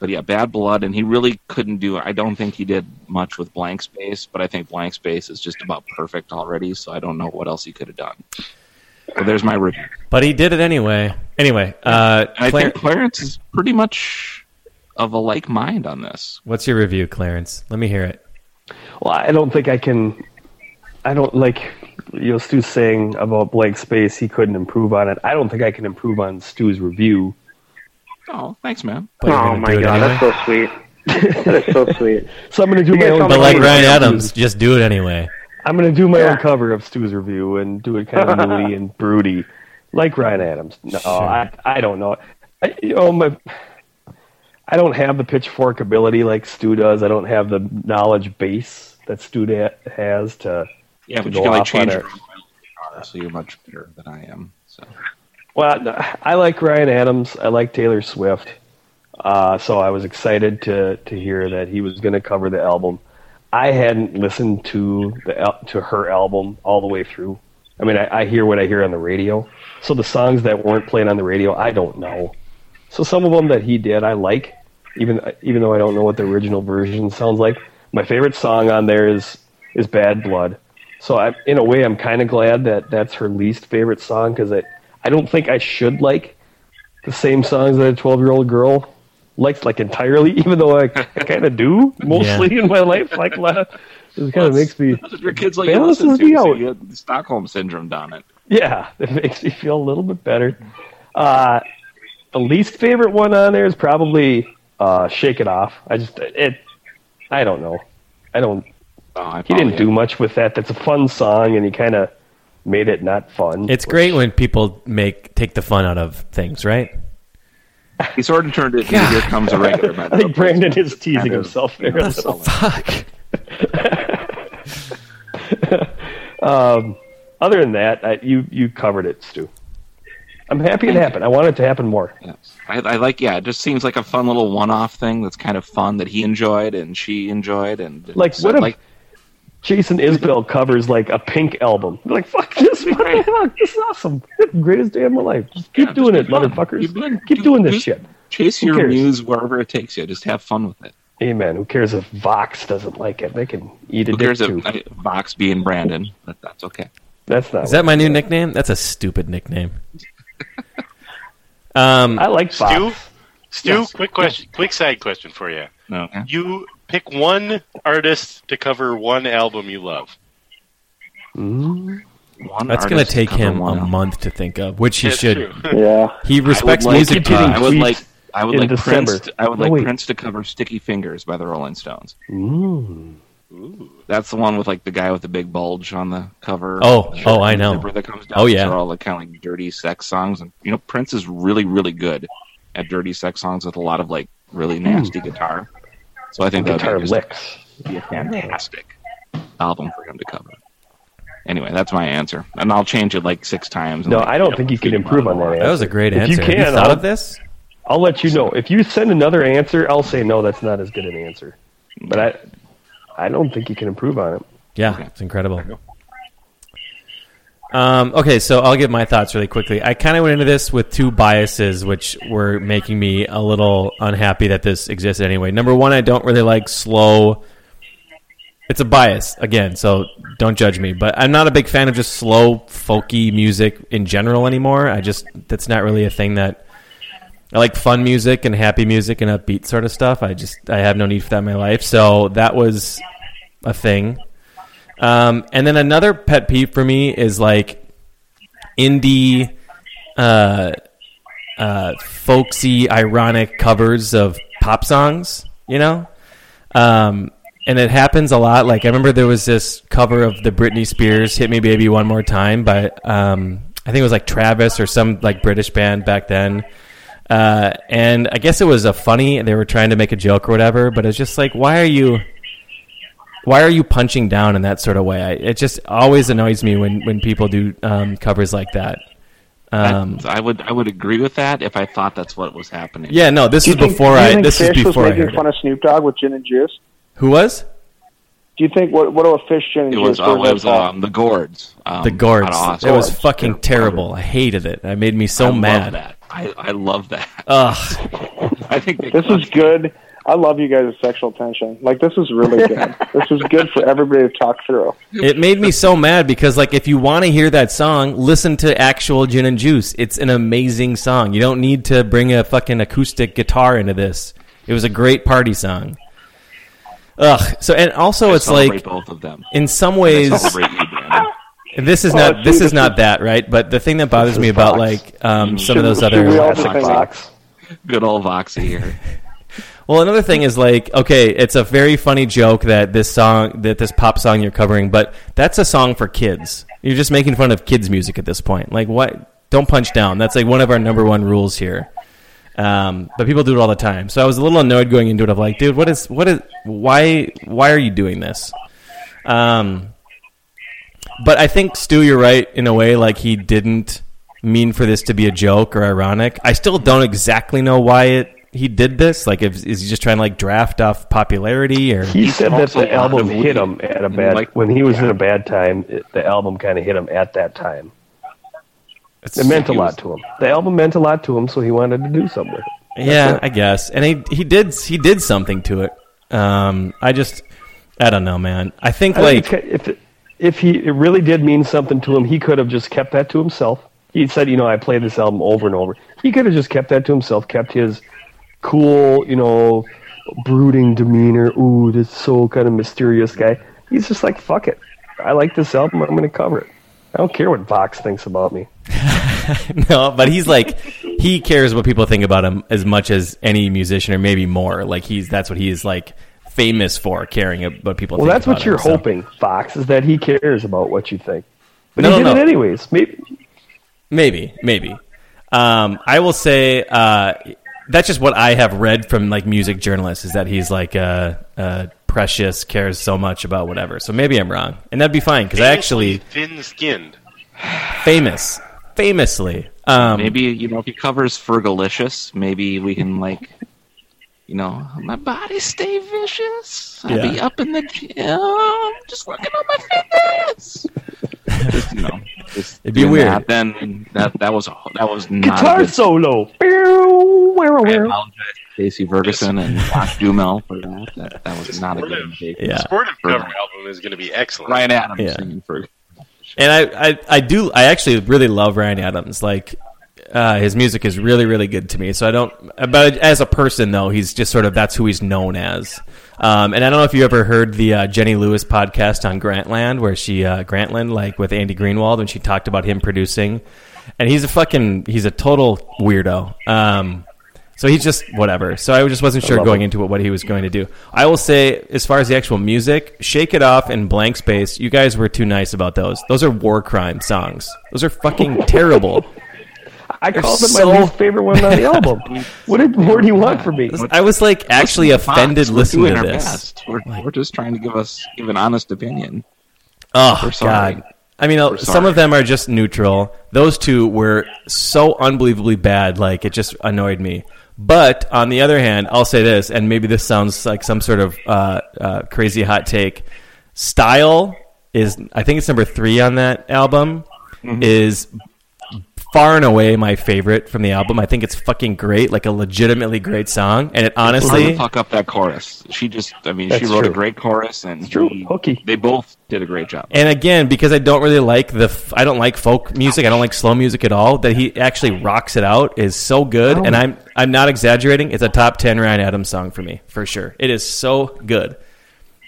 but yeah, Bad Blood, and he really couldn't do. I don't think he did much with Blank Space, but I think Blank Space is just about perfect already. So I don't know what else he could have done. So there's my review. but he did it anyway. Anyway, uh, I think Clarence is pretty much of a like mind on this. what's your review, Clarence? Let me hear it. Well, I don't think I can. I don't like you know Stu's saying about blank space. He couldn't improve on it. I don't think I can improve on Stu's review. Oh, thanks, man. But oh my god, anyway? that's so sweet. that is so sweet. So I'm going to do You my own. tell But like Oh, Ryan yeah. Adams, just do it anyway. I'm going to do my Yeah. own cover of Stu's review and do it kind of moody and broody, like Ryan Adams. No, I I don't know. I, you know my. I don't have the pitchfork ability like Stu does. I don't have the knowledge base that Stu da- has to. Yeah, to but go you can like change your guitar, so you're much better than I am. So Well, I like Ryan Adams. I like Taylor Swift. Uh, so I was excited to to hear that he was going to cover the album. I hadn't listened to the to her album all the way through. I mean, I, I hear what I hear on the radio. So the songs that weren't played on the radio, I don't know. So some of them that he did, I like, even even though I don't know what the original version sounds like. My favorite song on there is is Bad Blood. So I, in a way, I'm kind of glad that that's her least favorite song because I I don't think I should like the same songs that a 12 year old girl likes like entirely, even though I, I kind of do mostly in my life. Like a lot of, it kind of makes me That's what your kids like you Balances listen to. me So out. you have Stockholm syndrome down it. Yeah, it makes me feel a little bit better. Uh, the least favorite one on there is probably uh, "Shake It Off." I just it, I don't know. I don't. Oh, He didn't probably- do much with that. That's a fun song, and he kind of made it not fun. It's which- great when people make take the fun out of things, right? He sort of turned it. into Here comes a regular. by I think. Brandon is teasing Kind of- himself there. a little. Fuck. Other than that, I, you you covered it, Stu. I'm happy it happened. I want it to happen more. Yes. I, I like. Yeah, it just seems like a fun little one-off thing that's kind of fun that he enjoyed and she enjoyed and Like, so, what if like Jason Isbell covers like a Pink album? Like, fuck this! What the fuck? This is awesome. Greatest day of my life. Just keep Yeah, doing just it, motherfuckers. Keep doing- keep do- doing this do- shit. chase Who your cares? muse wherever it takes you. Just have fun with it. Amen. Who cares if Vox doesn't like it? They can eat a Who dick cares too. if I- Vox being Brandon? But that's okay. That's not. Is that my new nickname? That's a stupid nickname. Um, I like Stu, Stu, Yes. quick question, quick side question for you. No. You pick one artist to cover one album you love. One that's going to take him a album. month to think of, which he That's should. true. Yeah. He respects I would like, music keep I would like. I would like December. Prince. I would No, like wait. Prince to cover "Sticky Fingers" by the Rolling Stones. Mm. That's the one with like the guy with the big bulge on the cover. Oh, The oh, I know. That comes down. Oh, These yeah. are all the kind of like dirty sex songs, and you know Prince is really really good at dirty sex songs with a lot of like really nasty guitar. So I think that Guitar would be, just, licks. be a fantastic album for him to cover. Anyway, that's my answer, and I'll change it like six times. and, No, like, I don't you think know, you can improve on that answer. That was a great If answer. you Have can, thought I'll- of this? I'll let you know. If you send another answer, I'll say no. That's not as good an answer. But I, I don't think you can improve on it. Yeah, it's incredible. Um, okay, so I'll give my thoughts really quickly. I kind of went into this with two biases, which were making me a little unhappy that this existed anyway. Number one, I don't really like slow. It's a bias again, so don't judge me. But I'm not a big fan of just slow, folky music in general anymore. I just that's not really a thing that I like. Fun music and happy music and upbeat sort of stuff. I just I have no need for that in my life. So that was a thing. Um, and then another pet peeve for me is like indie, uh, uh, folksy, ironic covers of pop songs. You know, um, and it happens a lot. Like I remember there was this cover of the Britney Spears "Hit Me Baby One More Time" by um, I think it was like Travis or some like British band back then. Uh, and I guess it was a funny. They were trying to make a joke or whatever, but it's just like, why are you? why are you punching down in that sort of way? I, it just always annoys me when, when people do um, covers like that. Um, I would I would agree with that if I thought that's what was happening. yeah, no, this is think, before do I. This Fish is before was making heard fun it. of Snoop Dogg with gin and juice? Who was? Do you think what what do a fish gin and It juice? was, uh, was it was um, the gourds. Um, the gourds. It was fucking terrible. I hated it. It made me so I love mad. That. I, I love that. Ugh. I think This is good. I love you guys' sexual tension. Like this is really good. this is good for everybody to talk through. It made me so mad because, like, if you want to hear that song, listen to actual Gin and Juice. It's an amazing song. You don't need to bring a fucking acoustic guitar into this. It was a great party song. Ugh. So, and also, I it's like, both of them. in some I ways, celebrate you, Brandon. This is Oh, not see, this is not that right. But the thing that bothers is me about Fox. like um, some Should- of those other we all Classic just. Good old Voxy here. Well, another thing is like, okay, it's a very funny joke that this song, that this pop song you're covering, but that's a song for kids. You're just making fun of kids' music at this point. Like, what? Don't punch down. That's like one of our number one rules here. Um, but people do it all the time. So I was a little annoyed going into it. Of like, dude, what is, what is, why, why are you doing this? Um, but I think Stu, you're right in a way. Like he didn't mean for this to be a joke or ironic. I still don't exactly know why it he did this. Like, if, is he just trying to like draft off popularity or? He He said that the album hit him at a And bad like- when he was in a bad time. It, the album kind of hit him at that time. It's- It meant a lot was- to him. The album meant a lot to him, so he wanted to do something with it. Yeah, it. I guess. And he he did he did something to it. Um, I just I don't know, man. I think I like think if it, if he it really did mean something to him, he could have just kept that to himself. He said, you know, I played this album over and over. He could have just kept that to himself, kept his cool, you know, brooding demeanor. Ooh, this so kind of mysterious guy. He's just like, fuck it. I like this album. I'm going to cover it. I don't care what Vox thinks about me. no, but he's like he cares what people think about him as much as any musician or maybe more. Like he's that's what he is like famous for caring what people Well, think that's about what you're him, so. hoping, Fox, is that he cares about what you think. But No, he no, did no. it anyways. Maybe Maybe, maybe. Um, I will say uh, that's just what I have read from like music journalists is that he's like uh, uh, precious, cares so much about whatever. So maybe I'm wrong, and that'd be fine because I actually thin skinned. famous, famously. Um, Maybe you know if he covers Fergalicious, maybe we can like, you know, my body stay vicious. I be up in the gym, just working on my fitness. just you know, just It'd be weird. That, then that that was that was not guitar a good, solo. I apologize to Casey Ferguson and Josh Duhamel for that. That, that was not a good mistake. Yeah. Sportive For cover that. album is going to be excellent. Ryan Adams Yeah. singing for and I, I, I do, I actually really love Ryan Adams. Like, uh, his music is really, really good to me. So I don't, but as a person though, he's just sort of that's who he's known as. Um, and I don't know if you ever heard the uh, Jenny Lewis podcast on Grantland, where she uh, Grantland, like with Andy Greenwald, when she talked about him producing, and he's a fucking, he's a total weirdo. Um, so he's just whatever. So I just wasn't sure going him. into it what he was going to do. I will say, as far as the actual music, "Shake It Off" and "Blank Space," you guys were too nice about those. Those are war crime songs. Those are fucking terrible. I They're called it my so- least favorite one on the album. What did, more do you want from me? I was like actually Listen to Fox. offended We're listening doing to our this. best. We're, we're just trying to give us give an honest opinion. Oh God! I mean, uh, some of them are just neutral. Those two were so unbelievably bad. Like it just annoyed me. But on the other hand, I'll say this, and maybe this sounds like some sort of uh, uh, crazy hot take. Style is, I think it's number three on that album. Mm-hmm. Is far and away my favorite from the album. I think it's fucking great, like a legitimately great song. And it honestly, to fuck up that chorus. She just, I mean, she That's wrote a great chorus, and true. he- Hooky. They both did a great job. And again, because I don't really like the, I don't like folk music. I don't like slow music at all. That he actually rocks it out is so good, oh. and I'm I'm not exaggerating. It's a top ten Ryan Adams song for me for sure. It is so good.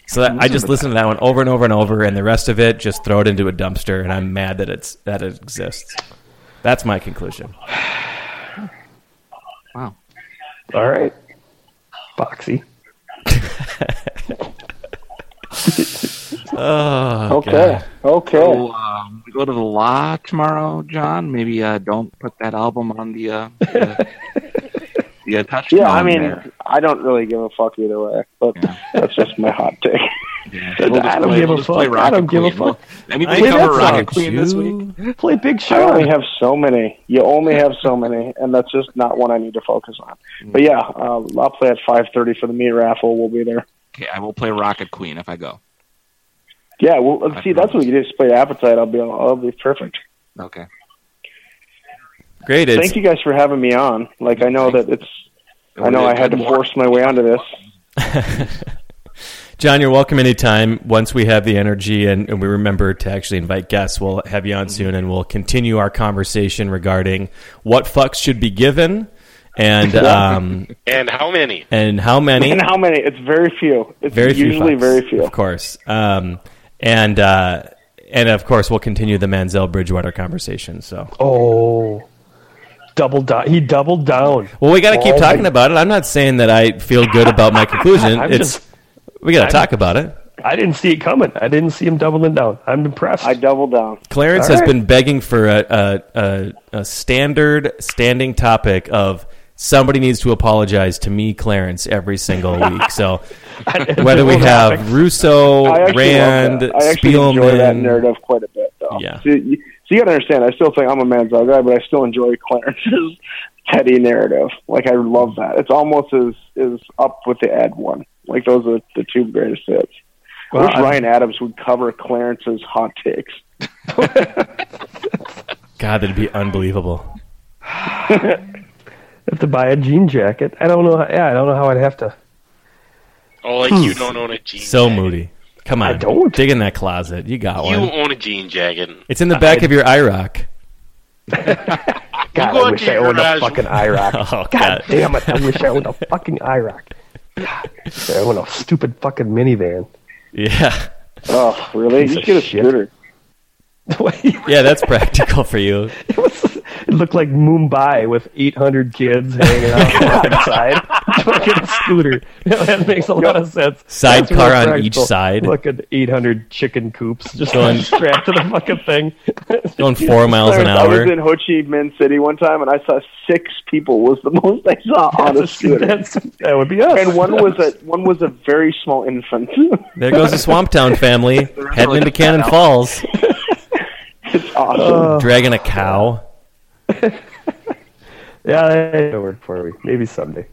So that, I just listen to that one over and over and over, and the rest of it just throw it into a dumpster, and I'm mad that it's that it exists. That's my conclusion. Wow. All right. Boxy. Oh, Okay. God. Okay. So, um, we go to the law tomorrow, John. Maybe uh, don't put that album on the uh, the, the uh, yeah, I mean, there. I don't really give a fuck either way, but Yeah. that's just my hot take. Yeah. I don't play- give a just play fuck. I Rocket don't give a Queen. Well, fuck. Anybody Play cover that Rocket song, Queen this week? Play Big I only have so many. You only have so many, and that's just not one I need to focus on. But yeah, uh, I'll play at five thirty for the meat raffle. We'll be there. Okay, I will play Rocket Queen if I go. Yeah, well, let's see, that's what we can do. Display appetite. I'll be, I'll be perfect. Okay. Great. It's, Thank you guys for having me on. Like, I know that it's, I know I had to force my way onto this. John, you're welcome anytime. Once we have the energy and, and we remember to actually invite guests, we'll have you on soon and we'll continue our conversation regarding what fucks should be given and um, And how many? and how many. And how many? It's very few. It's very few usually fucks, very few. of course. Um, and uh, and of course, we'll continue the Manziel Bridgewater conversation. So, Oh, double down. He doubled down. well, we got to keep Oh, talking my- about it. I'm not saying that I feel good about my conclusion. I'm it's just- we got to talk about it. I didn't see it coming. I didn't see him doubling down. I'm impressed. I doubled down. Clarence All has right. been begging for a, a, a, a standard standing topic of somebody needs to apologize to me, Clarence, every single week. So whether we have Russo, I Rand, love that. I actually enjoy that narrative quite a bit, though. Yeah. So you, so you got to understand, I still think I'm a Manziel guy, but I still enjoy Clarence's Teddy narrative. Like I love that. It's almost as is up with the Ed one. Like those are the two greatest hits. Well, I wish I- Ryan Adams would cover Clarence's hot takes. God, that'd be unbelievable. have to buy a jean jacket. I don't know. How, yeah, I don't know how I'd have to. Oh, like you hmm. don't own a jean So jacket. moody. Come on, I don't. dig in that closet. You got You one. You own a jean jacket. It's in the back of your IROC. God, go I wish I your owned a garage. fucking IROC. Oh, God God. damn it! I wish I owned a fucking IROC. God, I want a stupid fucking minivan. Yeah. Oh, really? You should get a shit. scooter. Yeah, that's practical for you. It, looked like Mumbai with 800 kids hanging out outside. fucking a scooter. that makes a lot of sense. Sidecar That's real on each side. Fucking 800 chicken coops just Going- strapped to the fucking thing. Going four miles an hour. I was in Ho Chi Minh City one time, and I saw six people. Was the most I saw on a scooter. That's, that would be us. and one was a one was a very small infant. There goes the Swamptown family heading into Cannon Falls, it's awesome. dragging a cow. Yeah, that work for me. Maybe someday.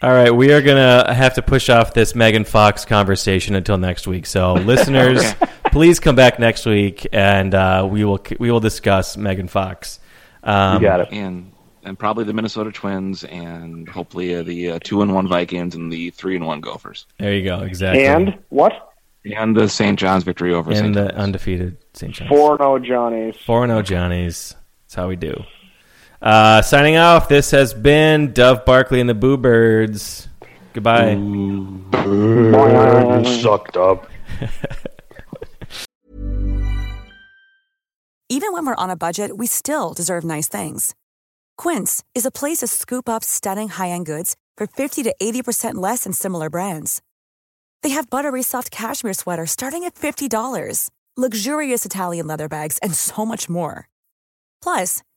All right, we are gonna have to push off this Megan Fox conversation until next week. So, listeners, please come back next week, and uh, we will we will discuss Megan Fox. Um, You got it. and and probably the Minnesota Twins, and hopefully uh, the uh, two and one Vikings and the three and one Gophers, There you go. Exactly. and what? and the St. John's victory over St. and the John's. undefeated St. John's. Four no Johnnies. Four and zero Johnnies. That's how we do. Uh, signing off. This has been Dove Barkley and the Boo Birds. Goodbye. sucked up. Even when we're on a budget, we still deserve nice things. Quince is a place to scoop up stunning high-end goods for 50 to 80% less than similar brands. They have buttery soft cashmere sweaters starting at $50, luxurious Italian leather bags, and so much more. Plus,